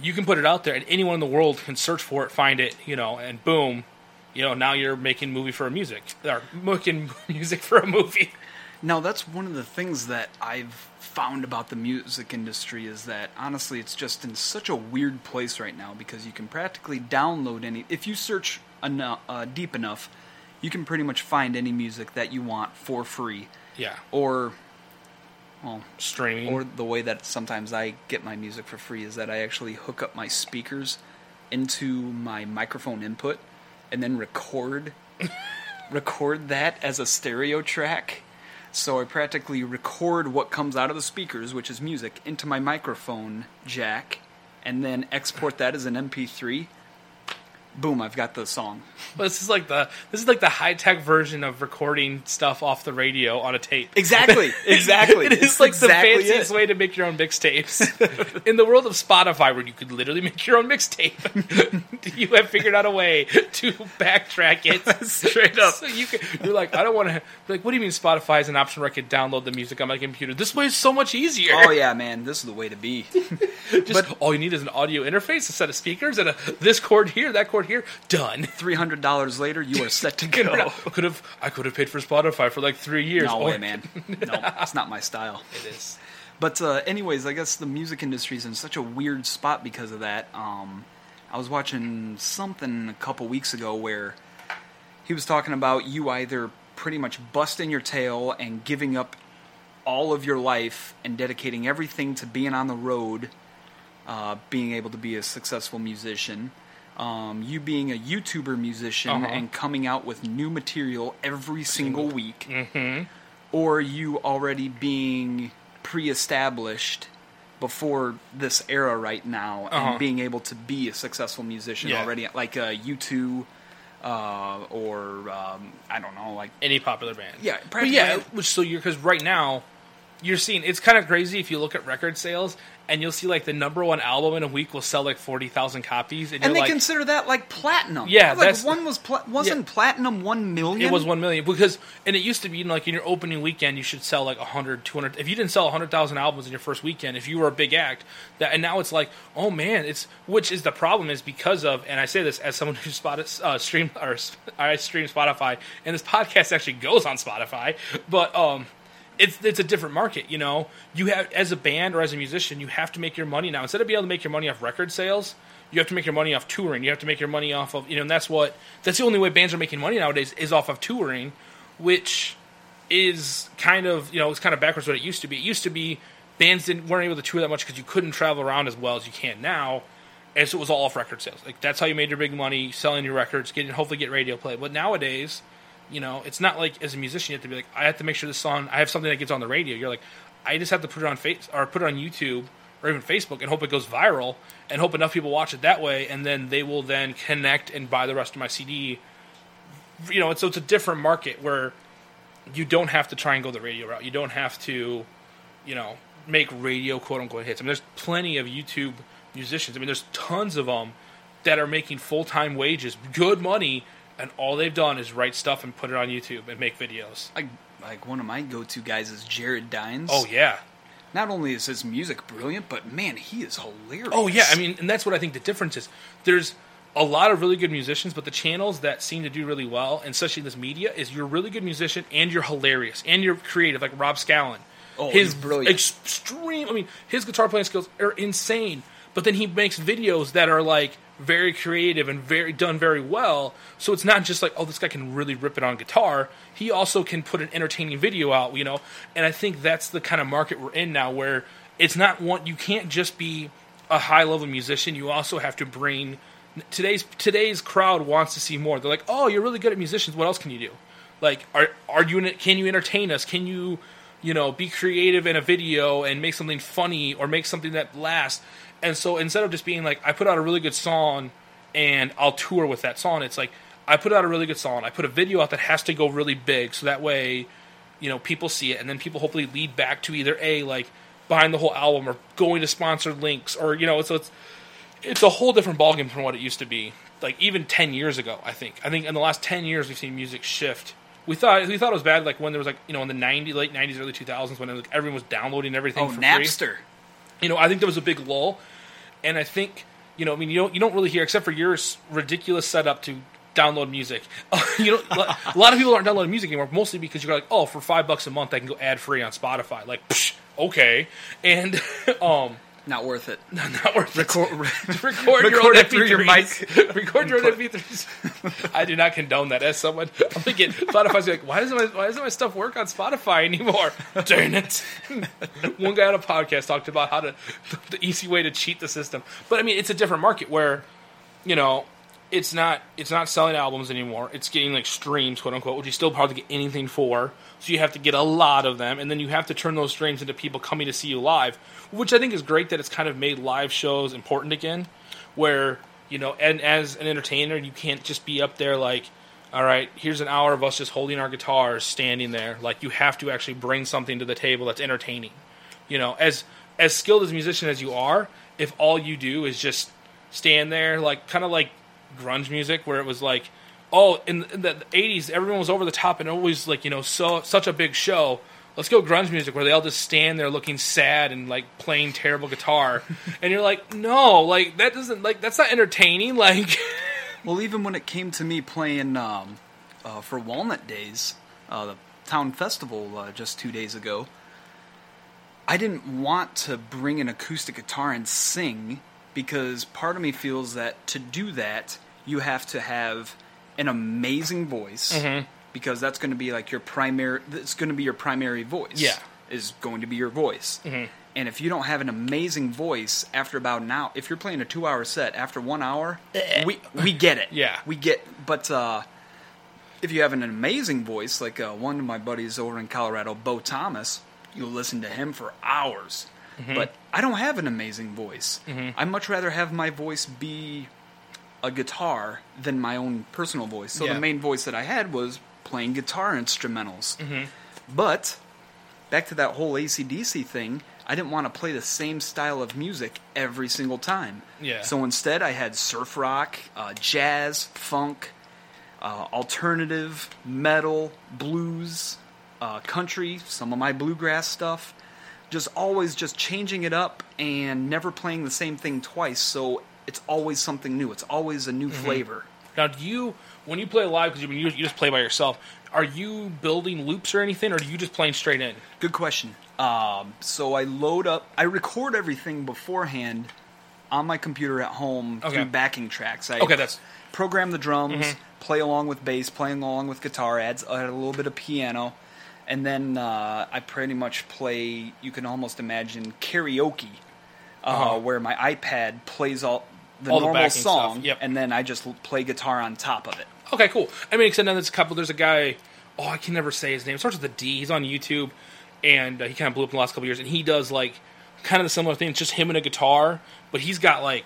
Speaker 1: you can put it out there, and anyone in the world can search for it, find it, you know, and boom, you know, now you're making movie for a music or making music for a movie.
Speaker 2: Now that's one of the things that I've found about the music industry is that honestly it's just in such a weird place right now because you can practically download any if you search enough, uh, deep enough you can pretty much find any music that you want for free
Speaker 1: Yeah,
Speaker 2: or well
Speaker 1: streaming.
Speaker 2: or the way that sometimes I get my music for free is that I actually hook up my speakers into my microphone input and then record record that as a stereo track So I practically record what comes out of the speakers, which is music, into my microphone jack, and then export that as an MP3. Boom! I've got the song.
Speaker 1: But this is like the this is like the high tech version of recording stuff off the radio on a tape.
Speaker 2: Exactly. Exactly.
Speaker 1: it is
Speaker 2: It's
Speaker 1: like
Speaker 2: exactly
Speaker 1: the fanciest
Speaker 2: it.
Speaker 1: way to make your own mixtapes. In the world of Spotify, where you could literally make your own mixtape, you have figured out a way to backtrack it
Speaker 2: Straight up.
Speaker 1: So you can, you're like, I don't want to. Like, what do you mean Spotify is an option where I could download the music on my computer? This way is so much easier.
Speaker 2: Oh yeah, man, this is the way to be.
Speaker 1: Just all you need is an audio interface, a set of speakers, and a this chord here, that chord here. Done.
Speaker 2: Three hundred dollars later, you are set to go.
Speaker 1: Could have I could have paid for Spotify for like three years.
Speaker 2: No
Speaker 1: Or-
Speaker 2: way, man. No, it's not my style.
Speaker 1: It is.
Speaker 2: But uh, anyways, I guess the music industry is in such a weird spot because of that. Um, I was watching something a couple weeks ago where he was talking about you either pretty much busting your tail and giving up all of your life and dedicating everything to being on the road, uh, being able to be a successful musician. Um, you being a YouTuber musician
Speaker 1: Uh-huh.
Speaker 2: and coming out with new material every single week
Speaker 1: Mm-hmm.
Speaker 2: or you already being pre-established before this era right now
Speaker 1: Uh-huh.
Speaker 2: and being able to be a successful musician
Speaker 1: Yeah.
Speaker 2: already like uh, U2 uh, or um, I don't know like
Speaker 1: Any popular band.
Speaker 2: Yeah,
Speaker 1: but yeah. Which so you're because right now you're seeing it's kind of crazy if you look at record sales and you'll see like the number one album in a week will sell like forty thousand copies, and,
Speaker 2: and they
Speaker 1: like,
Speaker 2: consider that like platinum
Speaker 1: Yeah,
Speaker 2: like
Speaker 1: that's-
Speaker 2: one was pla- wasn't
Speaker 1: Yeah.
Speaker 2: platinum 1 million
Speaker 1: It was one million because, and it used to be you know, like in your opening weekend, you should sell like 100, 200. If you didn't sell hundred thousand albums in your first weekend, if you were a big act, that and now it's like, oh man, it's which is the problem is because of, and I say this as someone who spotted uh, stream or I stream Spotify, and this podcast actually goes on Spotify, but um. It's, it's a different market, you know. You have as a band or as a musician, you have to make your money now. Instead of being able to make your money off record sales, you have to make your money off touring. You have to make your money off of you know, and that's what that's the only way bands are making money nowadays is off of touring, which is kind of you know it's kind of backwards what it used to be. It used to be bands didn't weren't able to tour that much because you couldn't travel around as well as you can now, and so it was all off record sales. Like that's how you made your big money selling your records, getting hopefully get radio play. But nowadays, you know, it's not like as a musician you have to be like I have to make sure this song I have something that gets on the radio. You're like I just have to put it on face or put it on YouTube or even Facebook and hope it goes viral and hope enough people watch it that way, and then they will then connect and buy the rest of my CD. You know, so it's a different market where you don't have to try and go the radio route. You don't have to, you know, make radio quote unquote hits. I mean, there's plenty of YouTube musicians. I mean, there's tons of them that are making full time wages, good money, and all they've done is write stuff and put it on YouTube and make videos.
Speaker 2: like like one of my go-to guys is Jared Dines
Speaker 1: Oh yeah,
Speaker 2: not only is his music brilliant but man he is hilarious
Speaker 1: Oh yeah, I mean, and that's what I think the difference is. There's a lot of really good musicians, but the channels that seem to do really well, and especially in this media, is you're a really good musician and you're hilarious and you're creative, like Rob Scallon.
Speaker 2: Oh,
Speaker 1: his
Speaker 2: he's brilliant.
Speaker 1: Extreme. I mean, his guitar playing skills are insane. But then he makes videos that are like very creative and very done very well. So it's not just like, oh, this guy can really rip it on guitar. He also can put an entertaining video out, you know. And I think that's the kind of market we're in now, where it's not one. You can't just be a high level musician. You also have to bring today's today's crowd wants to see more. They're like, oh, you're really good at musicians. What else can you do? Like, are are you can you entertain us? Can you you know be creative in a video and make something funny or make something that lasts? And so instead of just being like, I put out a really good song and I'll tour with that song, it's like I put out a really good song. I put a video out that has to go really big, so that way, you know, people see it, and then people hopefully lead back to either a like buying the whole album or going to sponsored links, or you know, so it's it's a whole different ballgame from what it used to be. Like even ten years ago, I think. I think in the last ten years we've seen music shift. We thought we thought it was bad, like when there was like you know in the '90s, late '90s, early 2000s, when it was, like, everyone was downloading everything
Speaker 2: oh
Speaker 1: for free
Speaker 2: Napster
Speaker 1: you know, I think there was a big lull, and I think you know, I mean, you don't you don't really hear except for your ridiculous setup to download music. you know, a lot of people aren't downloading music anymore, mostly because you're like, oh, for five bucks a month, I can go ad free on Spotify. Like, psh, okay, and um,
Speaker 2: not worth it
Speaker 1: not worth it.
Speaker 2: Record-
Speaker 1: record, your
Speaker 2: record
Speaker 1: own
Speaker 2: it through your
Speaker 1: MP3s. record your own MP3s. I do not condone that. As someone, I'm thinking Spotify's like, why doesn't my why doesn't my stuff work on Spotify anymore? Darn it! One guy on a podcast talked about how to the easy way to cheat the system. But I mean, it's a different market where, you know, it's not it's not selling albums anymore. It's getting like streams, quote unquote, which you still hardly get anything for. So you have to get a lot of them, and then you have to turn those streams into people coming to see you live, which I think is great that it's kind of made live shows important again, where you know, and as an entertainer, you can't just be up there like, all right, here's an hour of us just holding our guitars, standing there. Like you have to actually bring something to the table that's entertaining. You know, as as skilled as a musician as you are, if all you do is just stand there, like kind of like grunge music, where it was like, oh, in, in the '80s, everyone was over the top and always like you know so such a big show. Let's go grunge music where they all just stand there looking sad and like playing terrible guitar, and you're like, no, like that doesn't like that's not entertaining. Like,
Speaker 2: Well, even when it came to me playing um, uh, for Walnut Days, uh, the town festival uh, just two days ago, I didn't want to bring an acoustic guitar and sing because part of me feels that to do that, you have to have an amazing voice
Speaker 1: Mhm.
Speaker 2: because that's going to be like your primary. That's going to be your primary voice.
Speaker 1: Yeah.
Speaker 2: is going to be your voice.
Speaker 1: Mhm.
Speaker 2: And if you don't have an amazing voice after about an hour, if you're playing a two-hour set after one hour, we we get it.
Speaker 1: Yeah.
Speaker 2: we get. But uh, if you have an amazing voice, like uh, one of my buddies over in Colorado, Bo Thomas, you'll listen to him for hours.
Speaker 1: Mm-hmm.
Speaker 2: But I don't have an amazing voice. I'd much rather have my voice be a guitar than my own personal voice. So
Speaker 1: Yeah.
Speaker 2: the main voice that I had was playing guitar instrumentals.
Speaker 1: Mm-hmm.
Speaker 2: But back to that whole ACDC thing, I didn't want to play the same style of music every single time.
Speaker 1: Yeah.
Speaker 2: So instead, I had surf rock, uh, jazz, funk, uh, alternative, metal, blues, uh, country, some of my bluegrass stuff. Just always just changing it up and never playing the same thing twice. So it's always something new. It's always a new
Speaker 1: Mm-hmm.
Speaker 2: flavor.
Speaker 1: now do you when you play live because you, you you just play by yourself? Are you building loops or anything, or are you just playing straight in?
Speaker 2: Good question. Um, so I load up, I record everything beforehand on my computer at home
Speaker 1: Okay.
Speaker 2: through backing tracks. I
Speaker 1: Okay, that's-
Speaker 2: program the drums,
Speaker 1: Mhm.
Speaker 2: play along with bass, playing along with guitar, adds add a little bit of piano, and then uh, I pretty much play. You can almost imagine karaoke, uh,
Speaker 1: Uh-huh.
Speaker 2: where my iPad plays all the
Speaker 1: All
Speaker 2: normal
Speaker 1: backing
Speaker 2: song,
Speaker 1: yep.
Speaker 2: and then I just play guitar on top of it.
Speaker 1: Okay, cool. I mean, except now there's a couple. There's a guy. Oh, I can never say his name. It starts with a D. He's on YouTube, and uh, he kind of blew up in the last couple years. And he does like kind of the similar thing. It's just him and a guitar, but he's got like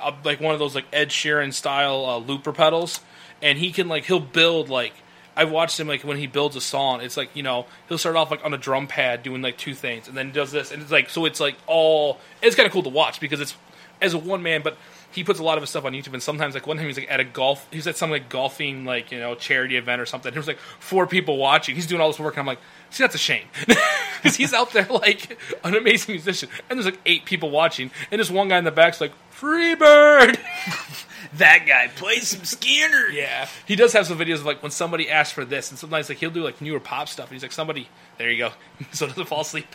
Speaker 1: a, like one of those like Ed Sheeran style uh, looper pedals, and he can like he'll build like. I've watched him like when he builds a song. It's like you know he'll start off like on a drum pad doing like two things, and then he does this, and it's like so it's like all. It's kind of cool to watch because it's as a one man, but he puts a lot of his stuff on YouTube. And sometimes like one time he's like at a golf, he was at some like golfing like you know charity event or something. There was like four people watching. He's doing all this work, and I'm like, see, that's a shame because he's out there like an amazing musician, and there's like eight people watching, and this one guy in the back's like, "Free bird."
Speaker 2: That guy plays some Skynyrd.
Speaker 1: Yeah, he does have some videos of like when somebody asks for this, and sometimes like he'll do like newer pop stuff, and he's like, "Somebody, there you go," so doesn't fall asleep.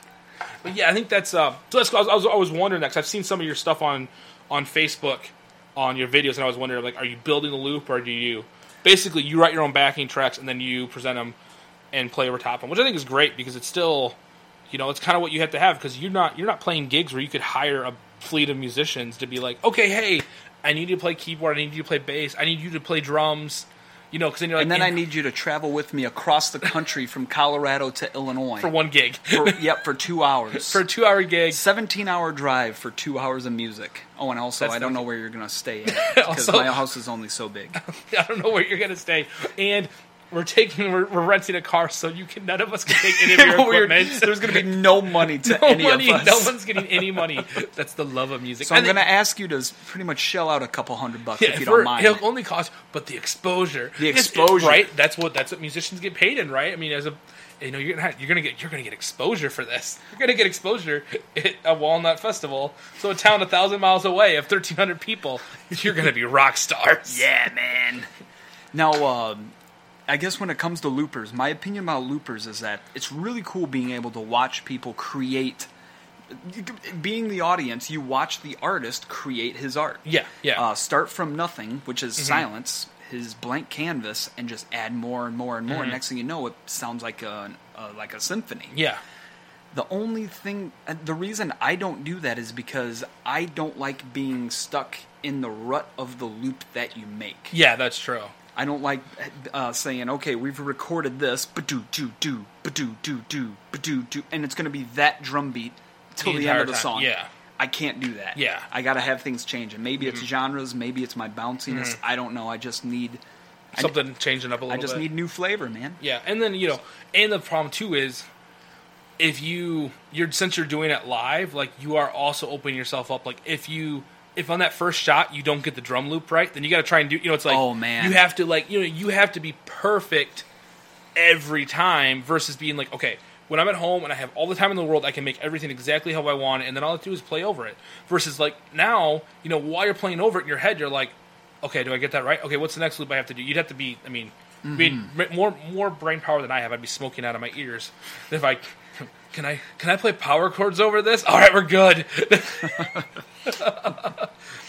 Speaker 1: But yeah, I think that's uh, so that's I was, I was I was wondering that 'cause I've seen some of your stuff on on Facebook on your videos, and I was wondering like, are you building the loop or do you basically you write your own backing tracks and then you present them and play over top of them, which I think is great because it's still you know it's kind of what you have to have because you're not you're not playing gigs where you could hire a fleet of musicians to be like, okay, hey, I need you to play keyboard, I need you to play bass, I need you to play drums, you know, because then you're like,
Speaker 2: And then I need you to travel with me across the country from Colorado to Illinois.
Speaker 1: for one gig
Speaker 2: For- yep, for two hours.
Speaker 1: for a two hour gig.
Speaker 2: 17 hour drive for two hours of music. Oh, and also,
Speaker 1: That's
Speaker 2: I don't know where you're going to stay because my house is only so big.
Speaker 1: I don't know where you're gonna stay, and we're taking we're, we're renting a car, so you can none of us can take any of your equipment.
Speaker 2: There's going to be no money to
Speaker 1: no
Speaker 2: any
Speaker 1: money.
Speaker 2: of us.
Speaker 1: No one's getting any money. That's the love of music.
Speaker 2: so I'm going to ask you to pretty much shell out a couple hundred bucks
Speaker 1: Yeah,
Speaker 2: if you don't mind.
Speaker 1: It'll only cost, but the exposure,
Speaker 2: The exposure.
Speaker 1: right? That's what that's what musicians get paid in, right? I mean, as a you know, you're gonna have, you're gonna get you're gonna get exposure for this. You're gonna get exposure at a Walnut Festival, so a town a thousand miles away of thirteen hundred people. You're gonna be rock stars.
Speaker 2: Yeah, man. Now, um, I guess when it comes to loopers, my opinion about loopers is that it's really cool being able to watch people create. Being the audience, you watch the artist create his art.
Speaker 1: yeah, yeah.
Speaker 2: Uh, start from nothing, which is silence, his blank canvas, and just add more and more and more.
Speaker 1: Mhm.
Speaker 2: Next thing you know, it sounds like a, uh, like a symphony.
Speaker 1: yeah.
Speaker 2: The only thing, the reason I don't do that is because I don't like being stuck in the rut of the loop that you make.
Speaker 1: Yeah, that's true.
Speaker 2: I don't like uh, saying, okay, we've recorded this, ba do do do, ba do do do, ba do do, and it's going to be that drum beat till
Speaker 1: The
Speaker 2: the, end of the
Speaker 1: time,
Speaker 2: song.
Speaker 1: yeah.
Speaker 2: I can't do that.
Speaker 1: Yeah. Mm-hmm.
Speaker 2: I got to have things changing. Maybe it's genres, maybe it's my bounciness. I don't know. I just need, I-
Speaker 1: Something changing up a
Speaker 2: I,
Speaker 1: little bit.
Speaker 2: I just
Speaker 1: bit.
Speaker 2: need new flavor, man.
Speaker 1: Yeah, and then you know, and the problem too is if you you're since you're doing it live, like you are also opening yourself up. Like if you if on that first shot you don't get the drum loop right, then you got to try and do. You know, it's like
Speaker 2: Oh, man.
Speaker 1: you have to like you know you have to be perfect every time versus being like okay. When I'm at home and I have all the time in the world, I can make everything exactly how I want it, and then all I do is play over it. Versus like now, you know, while you're playing over it in your head, you're like, okay, do I get that right? Okay, what's the next loop I have to do? You'd have to be, I mean, be
Speaker 2: Mm-hmm.
Speaker 1: more more brain power than I have. I'd be smoking out of my ears if I can I can I play power chords over this? All right, we're good.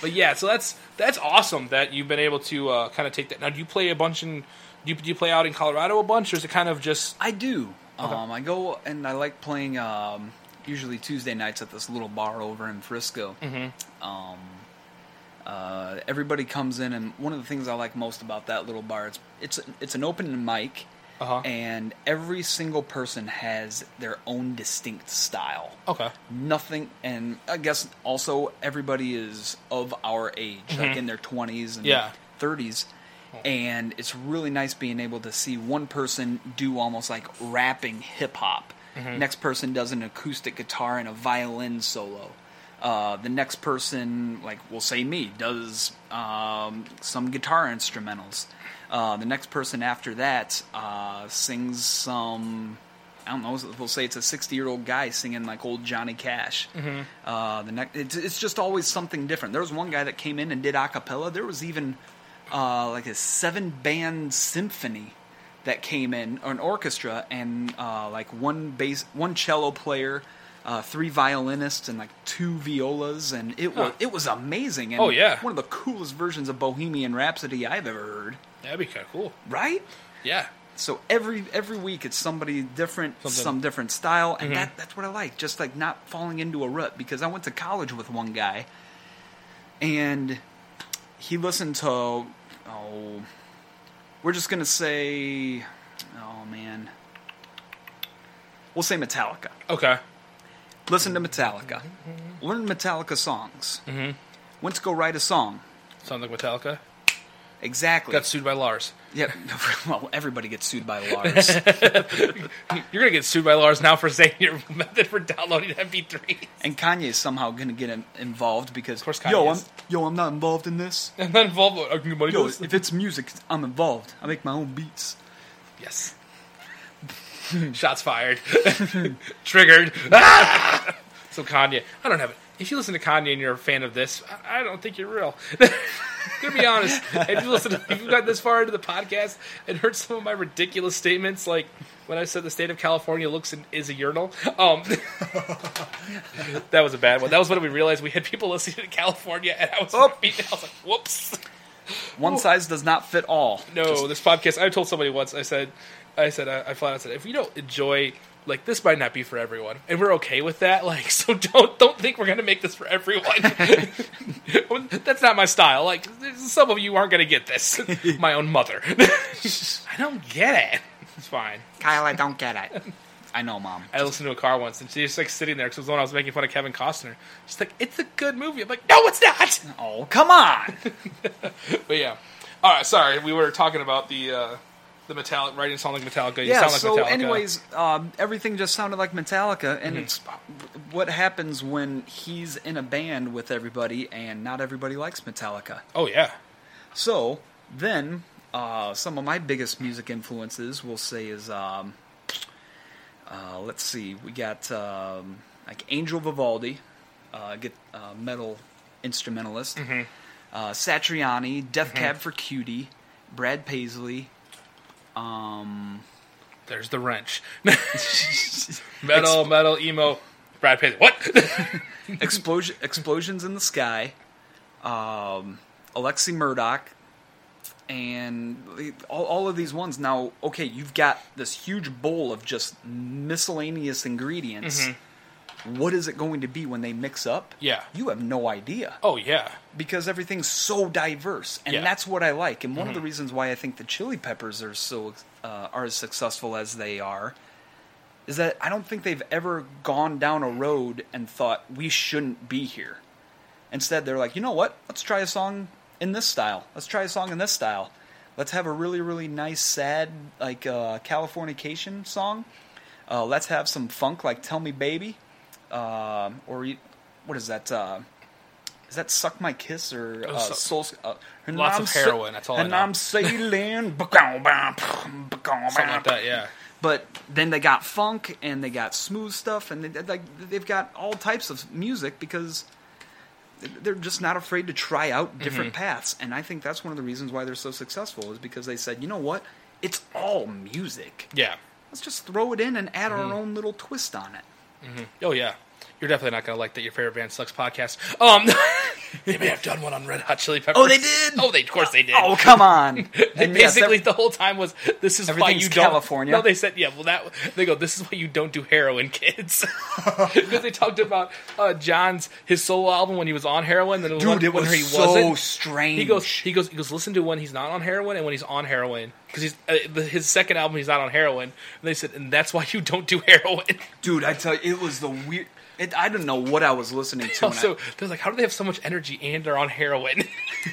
Speaker 1: but yeah, so that's that's awesome that you've been able to uh, kind of take that. Now, do you play a bunch in? Do you, do you play out in Colorado a bunch, or is it kind of just?
Speaker 2: I do. Um, I go and I like playing um, usually Tuesday nights at this little bar over in Frisco.
Speaker 1: Mm-hmm.
Speaker 2: Um, uh, everybody comes in, and one of the things I like most about that little bar it's it's it's an open mic,
Speaker 1: Uh-huh.
Speaker 2: and every single person has their own distinct style.
Speaker 1: Okay.
Speaker 2: Nothing, and I guess also everybody is of our age, like in their twenties and
Speaker 1: Mm-hmm. Yeah.
Speaker 2: thirties. And it's really nice being able to see one person do almost like rapping hip hop.
Speaker 1: Mm-hmm.
Speaker 2: Next person does an acoustic guitar and a violin solo. Uh, the next person, like we'll say me, does um, some guitar instrumentals. Uh, the next person after that uh, sings some. I don't know. We'll say it's a sixty-year-old guy singing like old Johnny Cash. Uh, the next, it's, it's just always something different. There was one guy that came in and did a cappella. There was even uh, like a seven-band symphony that came in, or an orchestra, and uh, like one bass, one cello player, uh, three violinists, and like two violas, and it was it was amazing. And
Speaker 1: Oh, yeah.
Speaker 2: one of the coolest versions of Bohemian Rhapsody I've ever heard.
Speaker 1: That'd be kind of cool.
Speaker 2: Right?
Speaker 1: Yeah.
Speaker 2: So every every week it's somebody different,
Speaker 1: Something.
Speaker 2: some different style, and
Speaker 1: Mhm.
Speaker 2: that that's what I like. Just like not falling into a rut because I went to college with one guy, and he listened to oh, we're just gonna say, oh man, we'll say Metallica.
Speaker 1: Okay.
Speaker 2: Listen to Metallica, learn Metallica songs.
Speaker 1: Mhm.
Speaker 2: Went to go write a song.
Speaker 1: Sounds like Metallica.
Speaker 2: Exactly.
Speaker 1: Got sued by Lars.
Speaker 2: yeah. Well, everybody gets sued by Lars.
Speaker 1: You're gonna get sued by Lars now for saying your method for downloading MP3s.
Speaker 2: And Kanye is somehow going to get involved because
Speaker 1: Of course Kanye
Speaker 2: yo, I'm yo, I'm not involved in this.
Speaker 1: And then involved. I can money
Speaker 2: Yo, if it's music, I'm involved. I make my own beats.
Speaker 1: Yes. Shots fired. Triggered. Ah! So Kanye, I don't have it. If you listen to Kanye and you're a fan of this, I I don't think you're real. to be honest, if you listen, if you got this far into the podcast and heard some of my ridiculous statements, like when I said the state of California looks in, is a urinal, um, that was a bad one. That was when we realized we had people listening to California, and I was,
Speaker 2: Oh.
Speaker 1: I was like, "Whoops."
Speaker 2: One size does not fit all.
Speaker 1: No, this podcast. I told somebody once. I said, I said, I, I flat out said, if we don't enjoy, like, this might not be for everyone, and we're okay with that. Like, so don't don't think we're gonna make this for everyone. That's not my style. Like, some of you aren't gonna get this. my own mother. I don't get it. It's fine.
Speaker 2: Kyle, I don't get it. I know, mom.
Speaker 1: I listened to a car once, and she's like sitting there because it was when I was making fun of Kevin Costner. She's like, "It's a good movie." I'm like, "No, it's not."
Speaker 2: Oh, come on.
Speaker 1: But yeah. All right. Sorry, we were talking about the uh, the metallic writing song like Metallica. You
Speaker 2: yeah.
Speaker 1: sound like
Speaker 2: so,
Speaker 1: Metallica.
Speaker 2: anyways, um, everything just sounded like Metallica, and
Speaker 1: Mm-hmm.
Speaker 2: it's what happens when he's in a band with everybody, and not everybody likes Metallica.
Speaker 1: Oh yeah.
Speaker 2: So then, uh, some of my biggest music influences, we'll say, is um, uh, let's see, we got um, like Angel Vivaldi, uh, get uh, metal instrumentalist,
Speaker 1: Mm-hmm.
Speaker 2: uh, Satriani, Death Cab for Cutie, Brad Paisley. Um,
Speaker 1: There's the wrench. metal, metal, emo. Brad Pitt. What?
Speaker 2: explosion, explosions in the sky. Um, Alexi Murdoch. and all, all of these ones now. Okay, you've got this huge bowl of just miscellaneous ingredients. What is it going to be when they mix up?
Speaker 1: Mm-hmm. Yeah.
Speaker 2: you have no idea
Speaker 1: Oh yeah.
Speaker 2: because everything's so diverse, and
Speaker 1: Yeah. Mm-hmm.
Speaker 2: that's what I like. And one of the reasons why I think the Chili Peppers are so uh, are as successful as they are is that I don't think they've ever gone down a road and thought we shouldn't be here. Instead, they're like, you know what? Let's try a song in this style. Let's try a song in this style. Let's have a really, really nice, sad, like uh, Californication song. Uh, let's have some funk, like "Tell Me Baby," um, or what is that? Uh, is that "Suck My Kiss" or uh,
Speaker 1: so-
Speaker 2: "Soul"? Uh,
Speaker 1: Lots of heroin, that's all I
Speaker 2: And
Speaker 1: know.
Speaker 2: I'm sailing.
Speaker 1: Something like that. Yeah.
Speaker 2: But then they got funk and they got smooth stuff and they, like they've got all types of music because they're just not afraid to try out different
Speaker 1: Mm-hmm.
Speaker 2: paths. And I think that's one of the reasons why they're so successful is because they said, you know what, it's all music.
Speaker 1: Yeah.
Speaker 2: Let's just throw it in and add
Speaker 1: Mm-hmm.
Speaker 2: our own little twist on it.
Speaker 1: Oh yeah. You're definitely not gonna like that. Your favorite band sucks podcast. Um, they may have done one on Red Hot Chili Peppers.
Speaker 2: Oh, they did?
Speaker 1: Oh, they of course they did.
Speaker 2: Oh come on!
Speaker 1: They
Speaker 2: And
Speaker 1: basically
Speaker 2: ev-
Speaker 1: the whole time was this is why you don't
Speaker 2: California.
Speaker 1: No, they said yeah. Well, that they go. This is why you don't do heroin, kids. Because they talked about uh, John's his solo album when he was on heroin. Then
Speaker 2: dude,
Speaker 1: when,
Speaker 2: it
Speaker 1: when
Speaker 2: was
Speaker 1: he
Speaker 2: so
Speaker 1: wasn't.
Speaker 2: strange.
Speaker 1: He goes. He goes. He goes. Listen to when he's not on heroin and when he's on heroin. Because he's uh, the, his second album he's not on heroin. And they said, and that's why you don't do heroin.
Speaker 2: dude, I tell you, it was the weird. It, I don't know what I was listening to. when I-
Speaker 1: they're like, how do they have so much energy and are on heroin?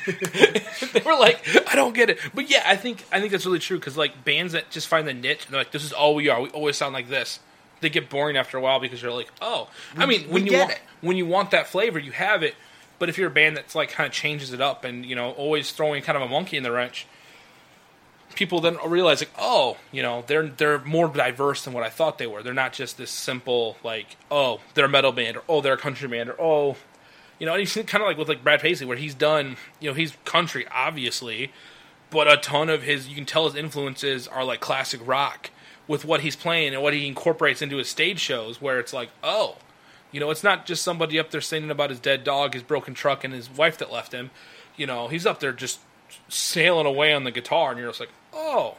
Speaker 1: they were like, I don't get it. But yeah, I think I think that's really true because like bands that just find the niche, and they're like, this is all we are. We always sound like this. They get boring after a while because you're like, oh, I mean,
Speaker 2: we
Speaker 1: when you want
Speaker 2: it.
Speaker 1: when you want that flavor, you have it. But if you're a band that's like kind of changes it up and you know always throwing kind of a monkey in the wrench, people then realize like, oh, you know, they're they're more diverse than what I thought they were. They're not just this simple like, oh, they're a metal band or oh, they're a country band or oh, you know, and you see kind of like with like Brad Paisley where he's done, you know, he's country obviously, but a ton of his you can tell his influences are like classic rock with what he's playing and what he incorporates into his stage shows where it's like, oh, you know, it's not just somebody up there singing about his dead dog, his broken truck, and his wife that left him. You know, he's up there just sailing away on the guitar, and you're just like, oh,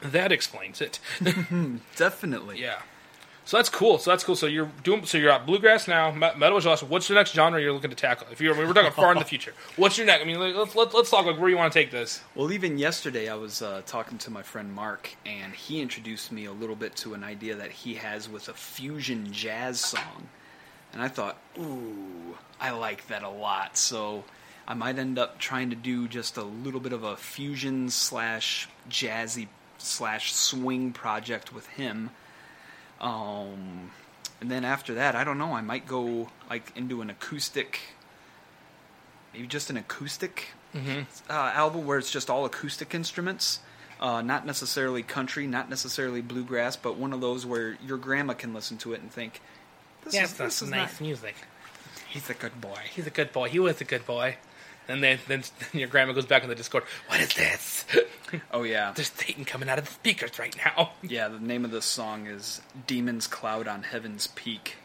Speaker 1: that explains it.
Speaker 2: definitely.
Speaker 1: yeah. So that's cool. So that's cool. So you're doing. So you're at bluegrass now. Metal is your last. What's your next genre you're looking to tackle? If you're, I mean, we're talking far in the future. What's your next? I mean, like, let's let, let's talk like where you want to take this.
Speaker 2: Well, even yesterday, I was uh, talking to my friend Mark, and he introduced me a little bit to an idea that he has with a fusion jazz song. And I thought, ooh, I like that a lot. So I might end up trying to do just a little bit of a fusion slash jazzy slash swing project with him. Um, and then after that, I don't know. I might go like into an acoustic, maybe just an acoustic uh, album where it's just all acoustic instruments. Uh, not necessarily country, not necessarily bluegrass, but one of those where your grandma can listen to it and think, "This
Speaker 1: Yes,
Speaker 2: is this is
Speaker 1: nice
Speaker 2: not-
Speaker 1: music.
Speaker 2: He's a good boy."
Speaker 1: He's a good boy. He was a good boy. And then, then your grandma goes back in the Discord. What is this?
Speaker 2: Oh yeah,
Speaker 1: There's Satan coming out of the speakers right now.
Speaker 2: yeah. The name of this song is "Demons Cloud on Heaven's Peak."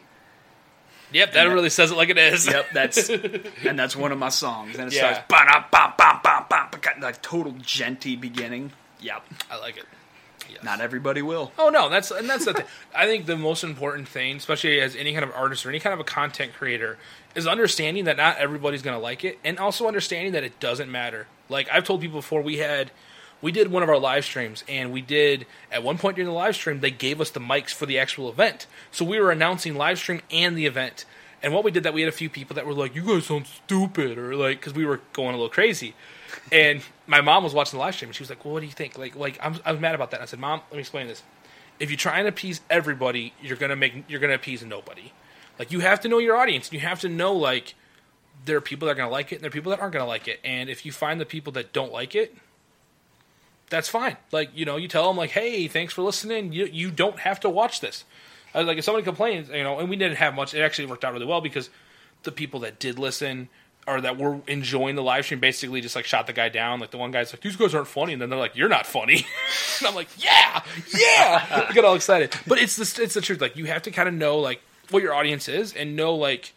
Speaker 1: Yep, that
Speaker 2: that-
Speaker 1: really says it like it is.
Speaker 2: Yep, that's and that's one of my songs. And it
Speaker 1: Yeah.
Speaker 2: starts like total genty beginning. Yep,
Speaker 1: I like it. Yes.
Speaker 2: not everybody will.
Speaker 1: Oh no, that's and that's the thing. I think the most important thing, especially as any kind of artist or any kind of a content creator, is understanding that not everybody's going to like it, and also understanding that it doesn't matter. Like I've told people before, we had we did one of our live streams, and we did at one point during the live stream they gave us the mics for the actual event, so we were announcing live stream and the event. And what we did that we had a few people that were like, "You guys sound stupid," or like because we were going a little crazy. And my mom was watching the live stream, and she was like, "Well, what do you think?" Like, like I'm, I was mad about that. I said, "Mom, let me explain this. If you try and appease everybody, you're gonna make you're gonna appease nobody. Like, you have to know your audience. and You have to know like there are people that are gonna like it, and there are people that aren't gonna like it. And if you find the people that don't like it, that's fine. Like, you know, you tell them like, "Hey, thanks for listening. You you don't have to watch this." I was like, if somebody complains, you know, and we didn't have much. It actually worked out really well because the people that did listen or that were enjoying the live stream basically just like shot the guy down. Like the one guy's like, "These guys aren't funny," and then they're like, "You're not funny," and I'm like, "Yeah, yeah." I get all excited, but it's the it's the truth. Like you have to kind of know like what your audience is and know like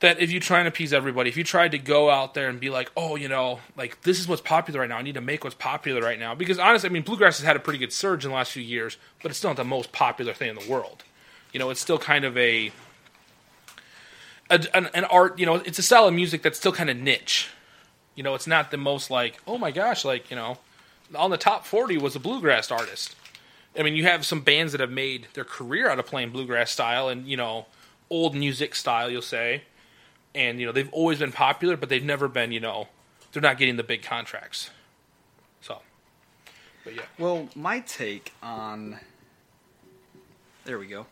Speaker 1: that if you try and appease everybody, if you tried to go out there and be like, oh, you know, like this is what's popular right now, I need to make what's popular right now. Because honestly, I mean, bluegrass has had a pretty good surge in the last few years, but it's still not the most popular thing in the world. You know, it's still kind of a, a an, an art. You know, it's a style of music that's still kind of niche. You know, it's not the most like, oh my gosh, like you know, on the top forty was a bluegrass artist. I mean, you have some bands that have made their career out of playing bluegrass style and you know, old music style. You'll say and you know they've always been popular, but they've never been you know they're not getting the big contracts. So, but yeah.
Speaker 2: Well, my take on there we go.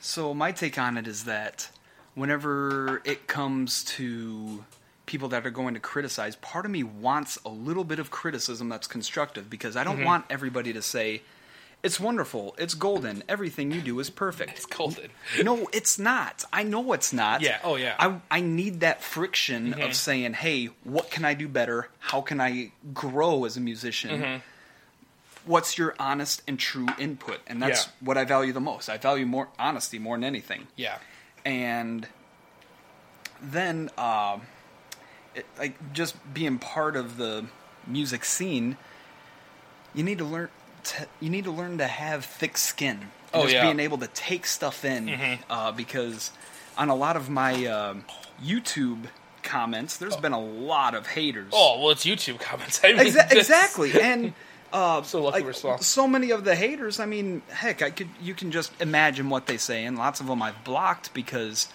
Speaker 2: So my take on it is that whenever it comes to people that are going to criticize, part of me wants a little bit of criticism that's constructive because I don't
Speaker 1: Mm-hmm.
Speaker 2: want everybody to say it's wonderful, it's golden, everything you do is perfect.
Speaker 1: It's golden.
Speaker 2: No, it's not. I know it's not.
Speaker 1: Yeah, oh, yeah.
Speaker 2: I I need that friction
Speaker 1: Mhm.
Speaker 2: of saying, "Hey, what can I do better? How can I grow as a musician?"
Speaker 1: Mhm.
Speaker 2: What's your honest and true input? And that's
Speaker 1: Yeah.
Speaker 2: what I value the most. I value more honesty more than anything.
Speaker 1: Yeah.
Speaker 2: And then, uh, it, like just being part of the music scene, you need to learn. To, you need to learn to have thick skin.
Speaker 1: Oh,
Speaker 2: just
Speaker 1: yeah.
Speaker 2: being able to take stuff in
Speaker 1: Mhm.
Speaker 2: uh, because on a lot of my um YouTube comments, there's been a lot of haters.
Speaker 1: Oh well, it's YouTube comments. I mean,
Speaker 2: Exa- exactly, and uh,
Speaker 1: So lucky
Speaker 2: like,
Speaker 1: we're small.
Speaker 2: so many of the haters. I mean, heck, I could you can just imagine what they say, and lots of them I've blocked because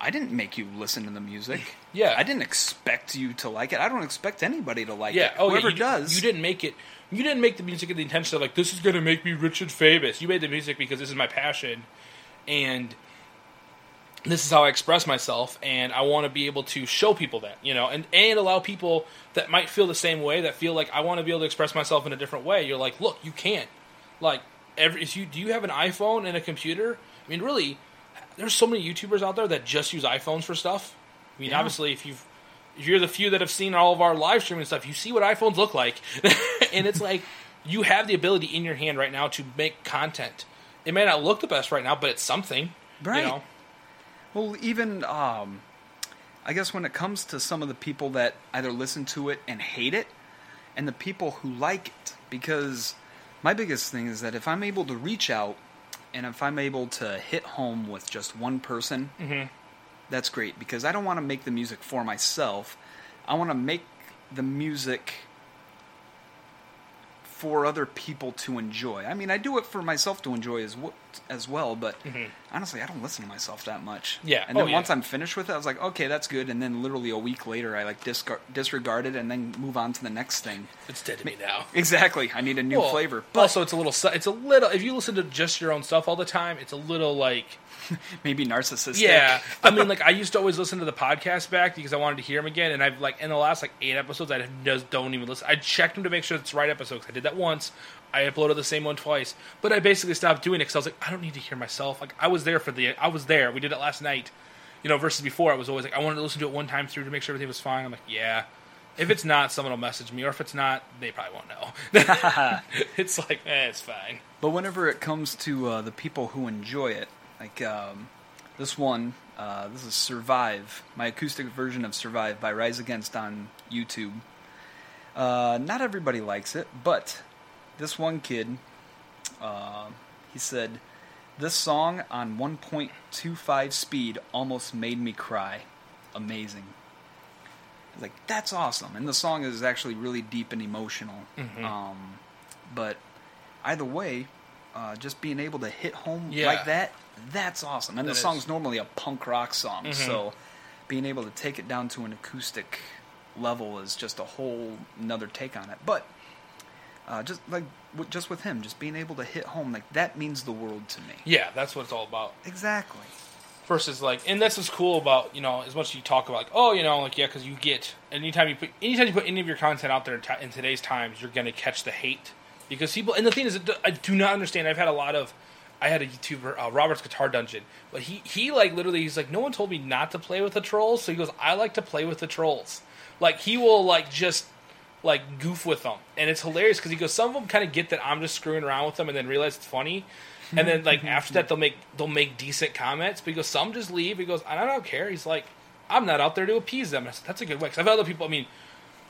Speaker 2: I didn't make you listen to the music.
Speaker 1: Yeah.
Speaker 2: I didn't expect you to like it. I don't expect anybody to like
Speaker 1: Yeah.
Speaker 2: it.
Speaker 1: Oh,
Speaker 2: Whoever
Speaker 1: yeah. You,
Speaker 2: does,
Speaker 1: You didn't make it. You didn't make the music with the intention of like this is going to make me rich and famous. You made the music because this is my passion, and this is how I express myself, and I want to be able to show people that you know, and and allow people that might feel the same way that feel like I want to be able to express myself in a different way. You're like, look, you can't. Like, every if you do you have an iPhone and a computer? I mean, really, there's so many YouTubers out there that just use iPhones for stuff. I mean,
Speaker 2: Yeah.
Speaker 1: obviously, if you've if you're the few that have seen all of our live streaming stuff, you see what iPhones look like, and it's like you have the ability in your hand right now to make content. It may not look the best right now, but it's something.
Speaker 2: Right.
Speaker 1: You know?
Speaker 2: Well, even um, I guess when it comes to some of the people that either listen to it and hate it, and the people who like it, because my biggest thing is that if I'm able to reach out and if I'm able to hit home with just one person,
Speaker 1: Mhm.
Speaker 2: that's great because I don't want to make the music for myself. I want to make the music for other people to enjoy. I mean, I do it for myself to enjoy as w- as well, but
Speaker 1: Mhm.
Speaker 2: honestly, I don't listen to myself that much.
Speaker 1: Yeah.
Speaker 2: And then
Speaker 1: Oh, yeah.
Speaker 2: once I'm finished with it, I was like, okay, that's good. And then literally a week later, I like discard disregard it and then move on to the next thing.
Speaker 1: It's dead to me now.
Speaker 2: Exactly. I need a new
Speaker 1: Well,
Speaker 2: flavor.
Speaker 1: But also, it's a little. It's a little. If you listen to just your own stuff all the time, it's a little like.
Speaker 2: Maybe narcissistic.
Speaker 1: Yeah, I mean, like I used to always listen to the podcast back because I wanted to hear them again, and I've like in the last like eight episodes, I just don't even listen. I checked them to make sure it's the right episodes. I did that once. I uploaded the same one twice, but I basically stopped doing it because I was like, I don't need to hear myself. Like I was there for the. I was there. We did it last night. You know, versus before, I was always like, I wanted to listen to it one time through to make sure everything was fine. I'm like, yeah. If it's not, someone will message me, or if it's not, they probably won't know. it's like, eh, it's fine.
Speaker 2: But whenever it comes to uh, the people who enjoy it, like um, this one, uh, this is Survive, my acoustic version of Survive by Rise Against on YouTube. Uh, not everybody likes it, but this one kid, uh, he said, This song on 1.25 speed almost made me cry. Amazing. I was like, that's awesome. And the song is actually really deep and emotional.
Speaker 1: Mhm.
Speaker 2: Um, but either way, uh, just being able to hit home
Speaker 1: Yeah.
Speaker 2: like that, that's awesome. And
Speaker 1: That
Speaker 2: the
Speaker 1: is.
Speaker 2: song's normally a punk rock song,
Speaker 1: Mhm.
Speaker 2: so being able to take it down to an acoustic level is just a whole another take on it. But uh, just like w- just with him, just being able to hit home like that means the world to me.
Speaker 1: Yeah, that's what it's all about.
Speaker 2: Exactly.
Speaker 1: versus like and that's what's cool about you know as much as you talk about like oh you know like yeah because you get anytime you put anytime you put any of your content out there in, ti- in today's times you're gonna catch the hate because people and the thing is I do not understand I've had a lot of I had a YouTuber uh, Robert's Guitar Dungeon but he he like literally he's like no one told me not to play with the trolls so he goes I like to play with the trolls like he will like just like goof with them and it's hilarious because he goes some of them kind of get that I'm just screwing around with them and then realize it's funny and then like after that they'll make they'll make decent comments but he goes some just leave he goes I don't care he's like I'm not out there to appease them. Said, that's a good way. Because I've had other people. I mean,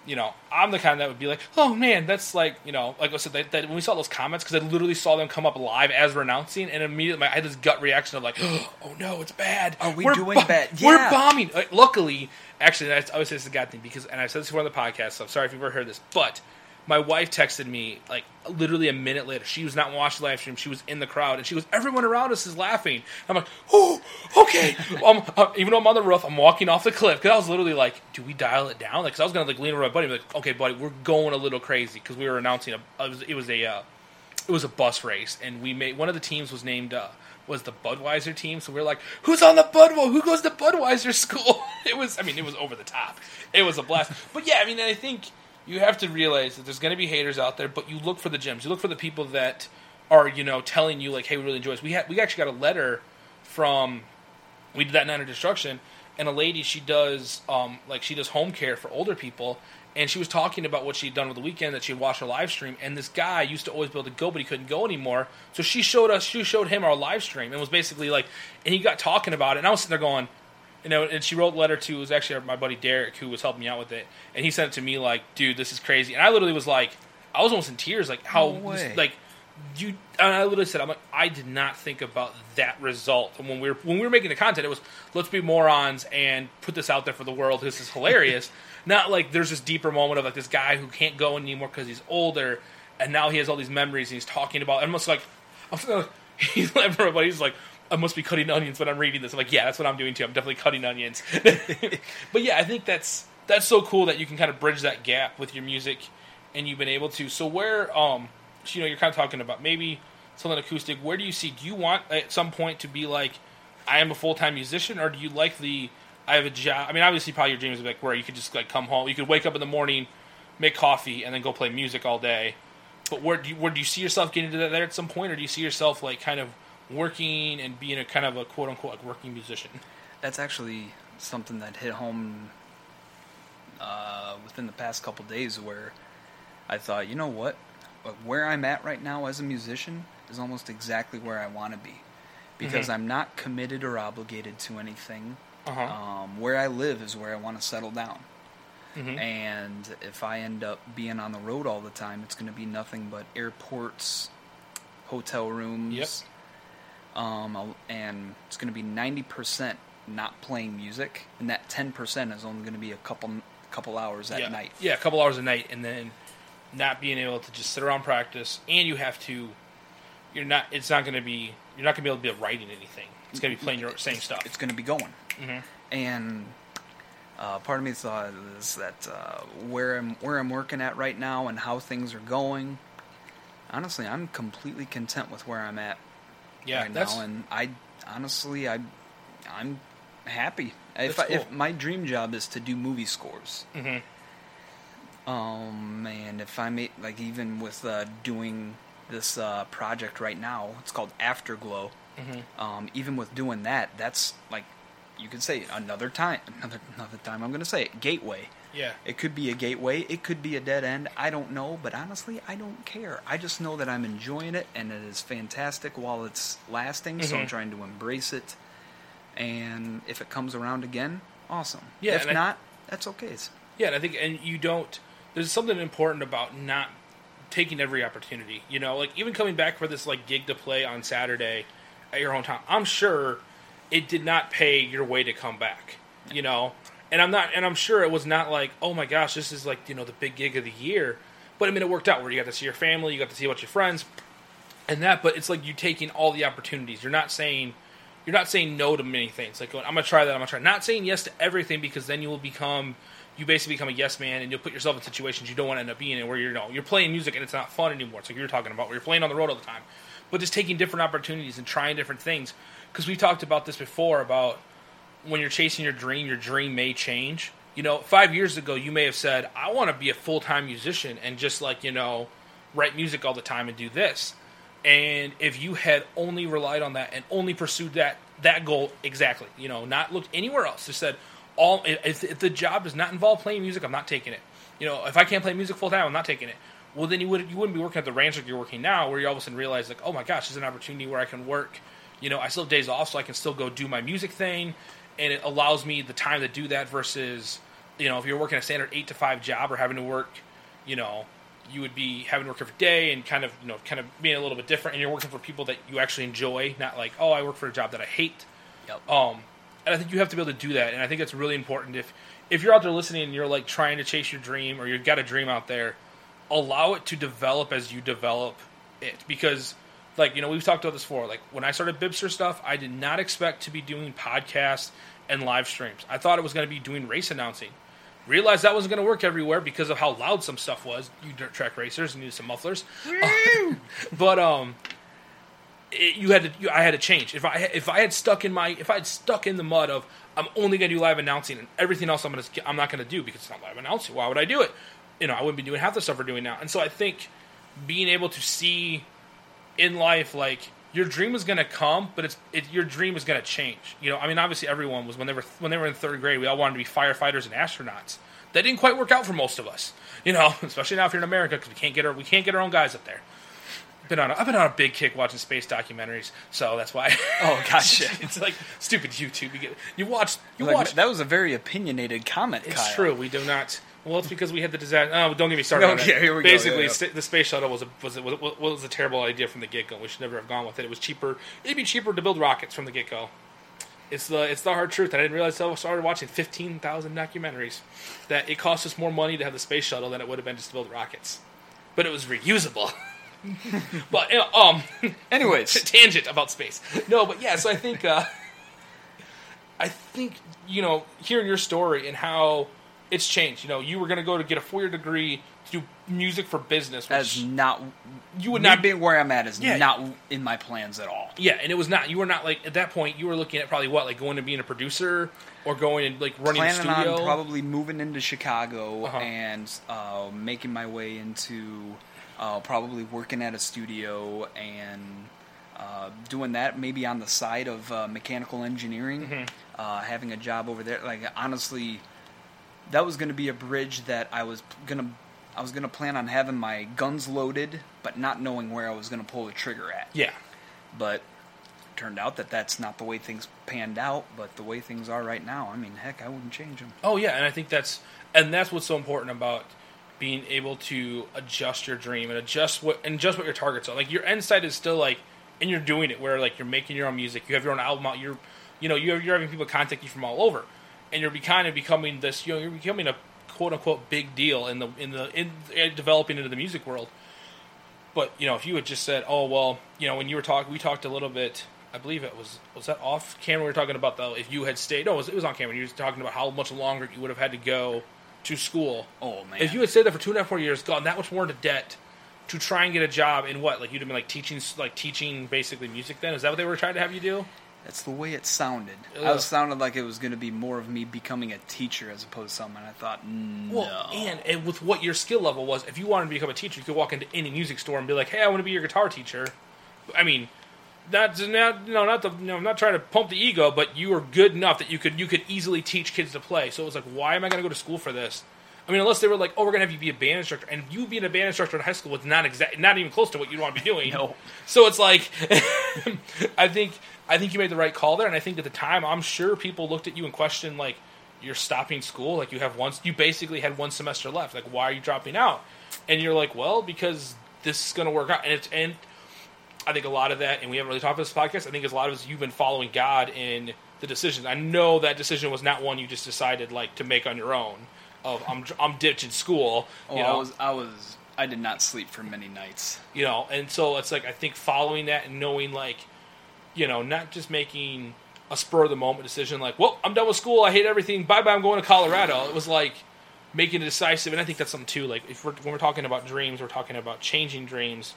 Speaker 1: you know, I'm the kind that would be like, oh man, that's like, you know, like I said, that, that when we saw those comments, because I literally saw them come up live as we're announcing, and immediately my, I had this gut reaction of like, oh no, it's bad.
Speaker 2: Are we
Speaker 1: We're
Speaker 2: doing bad?
Speaker 1: We're bombing. Like, luckily, actually, I always say this is a God thing because, and I said this before on the podcast, so I'm sorry if you've ever heard this, but my wife texted me like literally a minute later. She was not watching the live stream. She was in the crowd, and she goes, "Everyone around us is laughing." I'm like, "Oh, okay." um, uh, even though I'm on the roof, I'm walking off the cliff because I was literally like, "Do we dial it down?" Like, 'cause I was gonna like lean over my buddy, and be like, "Okay, buddy, we're going a little crazy because we were announcing a. It was, it was a. Uh, it was a bus race, and we made one of the teams was named uh, was the Budweiser team. So we are like, "Who's on the Budweiser? Who goes to Budweiser school?" It was, I mean, it was over the top. It was a blast. But yeah, I mean, I think you have to realize that there's going to be haters out there, but you look for the gems. You look for the people that are, you know, telling you like, "Hey, we really enjoy this." We we actually got a letter from we did that night of destruction and a lady she does um, like she does home care for older people and she was talking about what she'd done with the weekend that she had watched her live stream and this guy used to always be able to go but he couldn't go anymore so she showed us she showed him our live stream and was basically like and he got talking about it and i was sitting there going you know and she wrote a letter to it was actually my buddy derek who was helping me out with it and he sent it to me like dude this is crazy and i literally was like i was almost in tears like how
Speaker 2: No
Speaker 1: this- like you and I literally said, I'm like, I did not think about that result. And when we were when we were making the content, it was let's be morons and put this out there for the world. This is hilarious. not like there's this deeper moment of like this guy who can't go anymore because he's older, and now he has all these memories. and He's talking about. I'm almost like, I'm like, he's everybody. He's like. I must be cutting onions when I'm reading this. I'm like, yeah, that's what I'm doing too. I'm definitely cutting onions. but yeah, I think that's that's so cool that you can kind of bridge that gap with your music, and you've been able to. So where, um, you know, you're kind of talking about maybe something acoustic. Where do you see? Do you want at some point to be like, I am a full time musician, or do you like the I have a job? I mean, obviously, probably your dream is like where you could just like come home, you could wake up in the morning, make coffee, and then go play music all day. But where do you, where do you see yourself getting to that there at some point, or do you see yourself like kind of working and being a kind of a quote unquote like working musician?
Speaker 2: That's actually something that hit home uh, within the past couple days where I thought, you know what? Where I'm at right now as a musician is almost exactly where I want to be. Because
Speaker 1: Mhm.
Speaker 2: I'm not committed or obligated to anything.
Speaker 1: Uh huh.
Speaker 2: Um, where I live is where I want to settle down.
Speaker 1: hmm
Speaker 2: And if I end up being on the road all the time, it's going to be nothing but airports, hotel rooms.
Speaker 1: Yep.
Speaker 2: Um, and it's going to be 90% not playing music, and that 10% is only going to be a couple couple hours at
Speaker 1: yeah.
Speaker 2: night.
Speaker 1: Yeah, a couple hours a night, and then not being able to just sit around practice, and you have to. You're not. It's not going to be. You're not going to be able to be writing anything. It's going to be playing your same stuff.
Speaker 2: It's going to be going.
Speaker 1: hmm
Speaker 2: And uh, part of me thought is that uh, where I'm where I'm working at right now and how things are going. Honestly, I'm completely content with where I'm at
Speaker 1: Yeah,
Speaker 2: right
Speaker 1: that's
Speaker 2: now, and I honestly I I'm happy. If I, if my dream job is to do movie scores,
Speaker 1: hmm
Speaker 2: um, and if I make like even with uh, doing this uh, project right now, it's called Afterglow.
Speaker 1: hmm
Speaker 2: Um, even with doing that, that's like you could say another time, another another time. I'm gonna say it, gateway.
Speaker 1: Yeah,
Speaker 2: It could be a gateway. It could be a dead end. I don't know, but honestly, I don't care. I just know that I'm enjoying it and it is fantastic while it's lasting. So I'm
Speaker 1: Mhm.
Speaker 2: trying to embrace it. And if it comes around again, awesome.
Speaker 1: Yeah,
Speaker 2: If
Speaker 1: and I-
Speaker 2: not, that's okay.
Speaker 1: Yeah. And I think, and you don't. There's something important about not taking every opportunity. You know, like even coming back for this like gig to play on Saturday at your hometown. I'm sure it did not pay your way to come back. You know, and I'm not, and I'm sure it was not like, oh my gosh, this is like you know the big gig of the year. But I mean, it worked out where you got to see your family, you got to see about your friends, and that. But it's like you taking all the opportunities. You're not saying. You're not saying no to many things. Like going, I'm gonna try that. I'm gonna try. Not saying yes to everything because then you will become, you basically become a yes man, and you'll put yourself in situations you don't want to end up being in, where you're you know you're playing music and it's not fun anymore. It's like you're talking about where you're playing on the road all the time, but just taking different opportunities and trying different things. Because we talked about this before about when you're chasing your dream, your dream may change. You know, five years ago, you may have said, I want to be a full time musician and just like, you know, write music all the time and do this. And if you had only relied on that and only pursued that that goal exactly, you know, not looked anywhere else, just said, all if, if the job does not involve playing music, I'm not taking it. You know, if I can't play music full time, I'm not taking it. Well, then you would you wouldn't be working at the ranch like you're working now, where you all of a sudden realize like, oh my gosh, there's an opportunity where I can work. You know, I still have days off, so I can still go do my music thing and it allows me the time to do that versus you know if you're working a standard eight to five job or having to work you know you would be having to work every day and kind of you know kind of being a little bit different and you're working for people that you actually enjoy not like oh i work for a job that i hate
Speaker 2: Yep.
Speaker 1: um, and I think you have to be able to do that. And I think that's really important. If if you're out there listening and you're like trying to chase your dream or you've got a dream out there, allow it to develop as you develop it. Because, like you know, we've talked about this before. Like when I started Bibster stuff, I did not expect to be doing podcasts and live streams. I thought it was going to be doing race announcing. Realized that wasn't going to work everywhere because of how loud some stuff was. You dirt track racers needed some mufflers. but um, it, you had to you, I had to change. If I if I had stuck in my if I had stuck in the mud of I'm only going to do live announcing and everything else I'm going to I'm not going to do because it's not live announcing. Why would I do it? You know, I wouldn't be doing half the stuff we're doing now. And so I think being able to see in life like your dream is going to come, but it's it, your dream is going to change. You know, I mean, obviously everyone was when they were when they were in third grade, we all wanted to be firefighters and astronauts. That didn't quite work out for most of us. You know, especially now if you're in America because we can't get our we can't get our own guys up there been on a, I've been on a big kick watching space documentaries, so that's why.
Speaker 2: Oh, gotcha.
Speaker 1: it's like stupid YouTube. You get you watch you
Speaker 2: Like,
Speaker 1: watch.
Speaker 2: that was a very opinionated comment,
Speaker 1: it's
Speaker 2: Kyle.
Speaker 1: true. We do not. Well, it's because we had the disaster. Oh, don't get me started.
Speaker 2: Okay,
Speaker 1: it.
Speaker 2: here we go,
Speaker 1: Basically,
Speaker 2: yeah, yeah.
Speaker 1: sta- the space shuttle was a was, a, was, was was a terrible idea from the get go. We should never have gone with it. It was cheaper. It'd be cheaper to build rockets from the get go. It's the it's the hard truth. I didn't realize until I started watching fifteen thousand documentaries that it cost us more money to have the space shuttle than it would have been just to build rockets. But it was reusable. but um,
Speaker 2: Anyways,
Speaker 1: tangent about space. No, but yeah, so I think uh, I think you know hearing your story and how it's changed. You know, you were going to go to get a four year degree to do music for business, which
Speaker 2: as not
Speaker 1: you would not be.
Speaker 2: being where I'm at is
Speaker 1: Yeah.
Speaker 2: not in my plans at all.
Speaker 1: Yeah, and it was not. You were not like at that point. You were looking at probably what, like going to being a producer or going and like running a studio.
Speaker 2: on probably moving into Chicago
Speaker 1: Uh-huh.
Speaker 2: and uh, making my way into uh, probably working at a studio and uh, doing that maybe on the side of uh, mechanical engineering,
Speaker 1: Mm-hmm.
Speaker 2: uh, having a job over there. Like honestly, that was going to be a bridge that I was gonna. I was gonna plan on having my guns loaded, but not knowing where I was gonna pull the trigger at.
Speaker 1: yeah,
Speaker 2: But turned out that that's not the way things panned out. But the way things are right now, I mean, heck, I wouldn't change them.
Speaker 1: Oh yeah, and I think that's and that's what's so important about being able to adjust your dream and adjust what and adjust what your targets are. Like your end sight is still like, and you're doing it where like you're making your own music, you have your own album out, you're, you know, you're, you're having people contact you from all over, and you're be kind of becoming this, you know, you're becoming a quote unquote big deal in the in the in, in developing into the music world. But you know, if you had just said, "Oh well," you know, when you were talking, we talked a little bit. I believe it was was that off camera. We were talking about though, if you had stayed. No, it was, it was on camera. You were talking about how much longer you would have had to go to school.
Speaker 2: Oh man,
Speaker 1: If you had stayed there for two and a half more years, gone that much more into debt to try and get a job in what? Like you'd have been like teaching, like teaching basically music. Then is that what they were trying to have you do?
Speaker 2: That's the way it sounded. I
Speaker 1: Ugh.
Speaker 2: was sounded like it was going to be more of me becoming a teacher as opposed to someone. I thought, mm, no.
Speaker 1: Well, and, and with what your skill level was, if you wanted to become a teacher, you could walk into any music store and be like, "Hey, I want to be your guitar teacher." I mean, that's not no, not the no, I'm not trying to pump the ego, but you were good enough that you could you could easily teach kids to play. So it was like, why am I going to go to school for this? I mean, unless they were like, "Oh, we're going to have you be a band instructor," and you being a band instructor in high school was not exact, not even close to what you'd want to be doing.
Speaker 2: No.
Speaker 1: So it's like, I think I think you made the right call there, and I think at the time, I'm sure people looked at you and questioned like, "You're stopping school? Like you have one? You basically had one semester left. Like why are you dropping out?" And you're like, "Well, because this is going to work out." And it's and I think a lot of that, and we haven't really talked about this podcast. I think it's a lot of it is you've been following God in the decisions. I know that decision was not one you just decided like to make on your own. Of I'm I'm ditching school.
Speaker 2: Oh,
Speaker 1: you
Speaker 2: I
Speaker 1: know,
Speaker 2: was, I was, I did not sleep for many nights.
Speaker 1: you know and so it's like i think following that and knowing like you know not just making a spur of the moment decision like well i'm done with school. I hate everything. Bye bye i'm going to colorado. It was like making a decisive and i think that's something too like if we're when we're talking about dreams we're talking about changing dreams.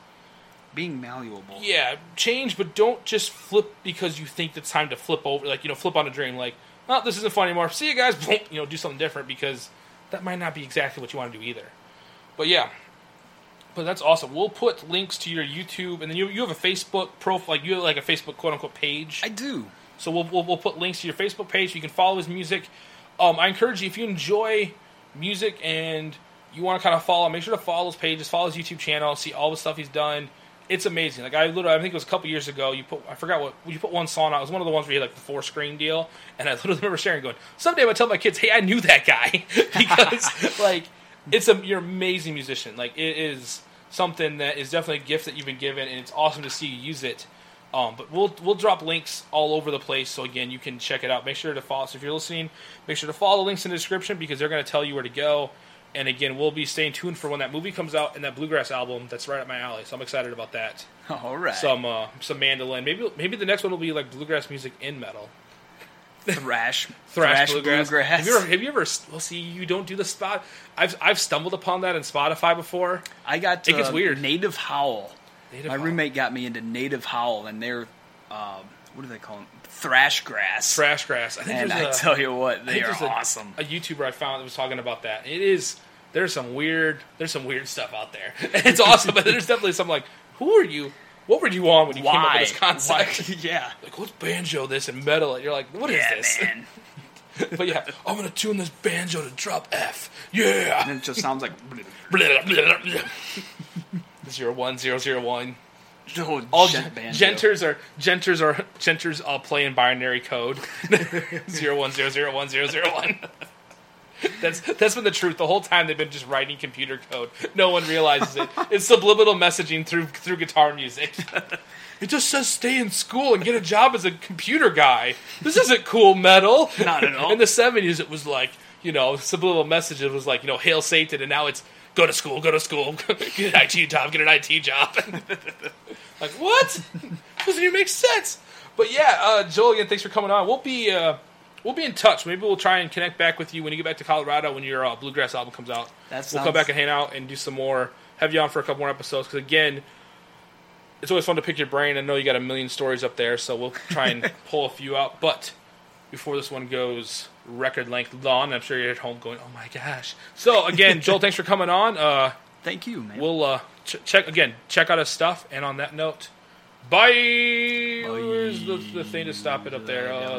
Speaker 2: Being malleable.
Speaker 1: yeah change but don't just flip because you think it's time to flip over like you know flip on a dream like oh this isn't fun anymore. See you guys. You know do something different because that might not be exactly what you want to do either. But yeah but that's awesome we'll put links to your youtube and then you, you have a facebook profile like you have like a facebook quote unquote page
Speaker 2: I do.
Speaker 1: so we'll, we'll, we'll put links to your Facebook page. You can follow his music. Um, I encourage you if you enjoy music and you want to kind of follow, make sure to follow his pages, follow his YouTube channel, see all the stuff he's done. it's amazing. Like I literally, I think it was a couple years ago. You put, I forgot what you put one song out. It was one of the ones where you had like the four screen deal, and I literally remember sharing, going, "Someday I'm gonna tell my kids, hey, I knew that guy," because like it's a you're an amazing musician. Like it is something that is definitely a gift that you've been given, and it's awesome to see you use it. Um, but we'll we'll drop links all over the place, so again you can check it out. Make sure to follow. So if you're listening, make sure to follow the links in the description because they're going to tell you where to go. And again, we'll be staying tuned for when that movie comes out and that bluegrass album. That's right up my alley, so I'm excited about that.
Speaker 2: All right.
Speaker 1: Some uh, some mandolin. Maybe maybe the next one will be like bluegrass music in metal.
Speaker 2: Thrash,
Speaker 1: Thrash, bluegrass.
Speaker 2: bluegrass.
Speaker 1: Have you ever? Have you ever? Well, see, you don't do the spot. I've I've stumbled upon that in Spotify before.
Speaker 2: I got
Speaker 1: It gets
Speaker 2: uh,
Speaker 1: weird.
Speaker 2: Native Howl.
Speaker 1: Native
Speaker 2: My
Speaker 1: Howl.
Speaker 2: roommate got me into Native Howl, and they're um, what do they call them? Thrash grass.
Speaker 1: Trash grass. I think
Speaker 2: and I tell you what, they are
Speaker 1: there's a-
Speaker 2: awesome.
Speaker 1: A YouTuber I found that was talking about that. It is there's some weird there's some weird stuff out there. It's awesome, but there's definitely some like who are you? What were you on when you came up
Speaker 2: Why?
Speaker 1: with this concept?
Speaker 2: Why? yeah.
Speaker 1: Like let's banjo this and metal it. You're like, what is this?
Speaker 2: yeah,
Speaker 1: this?
Speaker 2: man.
Speaker 1: but yeah, I'm gonna tune this banjo to drop F. Yeah.
Speaker 2: and it just sounds like
Speaker 1: Zero one zero zero one.
Speaker 2: oh,
Speaker 1: All
Speaker 2: djent
Speaker 1: gen-
Speaker 2: banjo.
Speaker 1: djenters are djenters are djenters all play in binary code. zero one zero zero one zero zero one. That's that's been the truth the whole time. They've been just writing computer code. No one realizes it. It's subliminal messaging through through guitar music. It just says stay in school and get a job as a computer guy. This isn't cool metal.
Speaker 2: Not at all.
Speaker 1: In the seventies, it was like you know subliminal message. It was like you know hail Satan, and now it's go to school, go to school, get an IT job, get an IT job. Like what? Doesn't even make sense. But yeah, uh, Joel, again, thanks for coming on. We'll be uh, we'll be in touch. Maybe we'll try and connect back with you when you get back to Colorado when your uh, bluegrass album comes out.
Speaker 2: That
Speaker 1: we'll come back and hang out and do some more. Have you on for a couple more episodes because again, it's always fun to pick your brain. I know you got a million stories up there, so we'll try and pull a few out. But before this one goes record length long, I'm sure you're at home going, "Oh my gosh!" So again, Joel, thanks for coming on. Uh,
Speaker 2: Thank you, man.
Speaker 1: we'll uh, ch- check again. Check out his stuff. And on that note, bye. Where's the, the thing to stop it up there? Uh,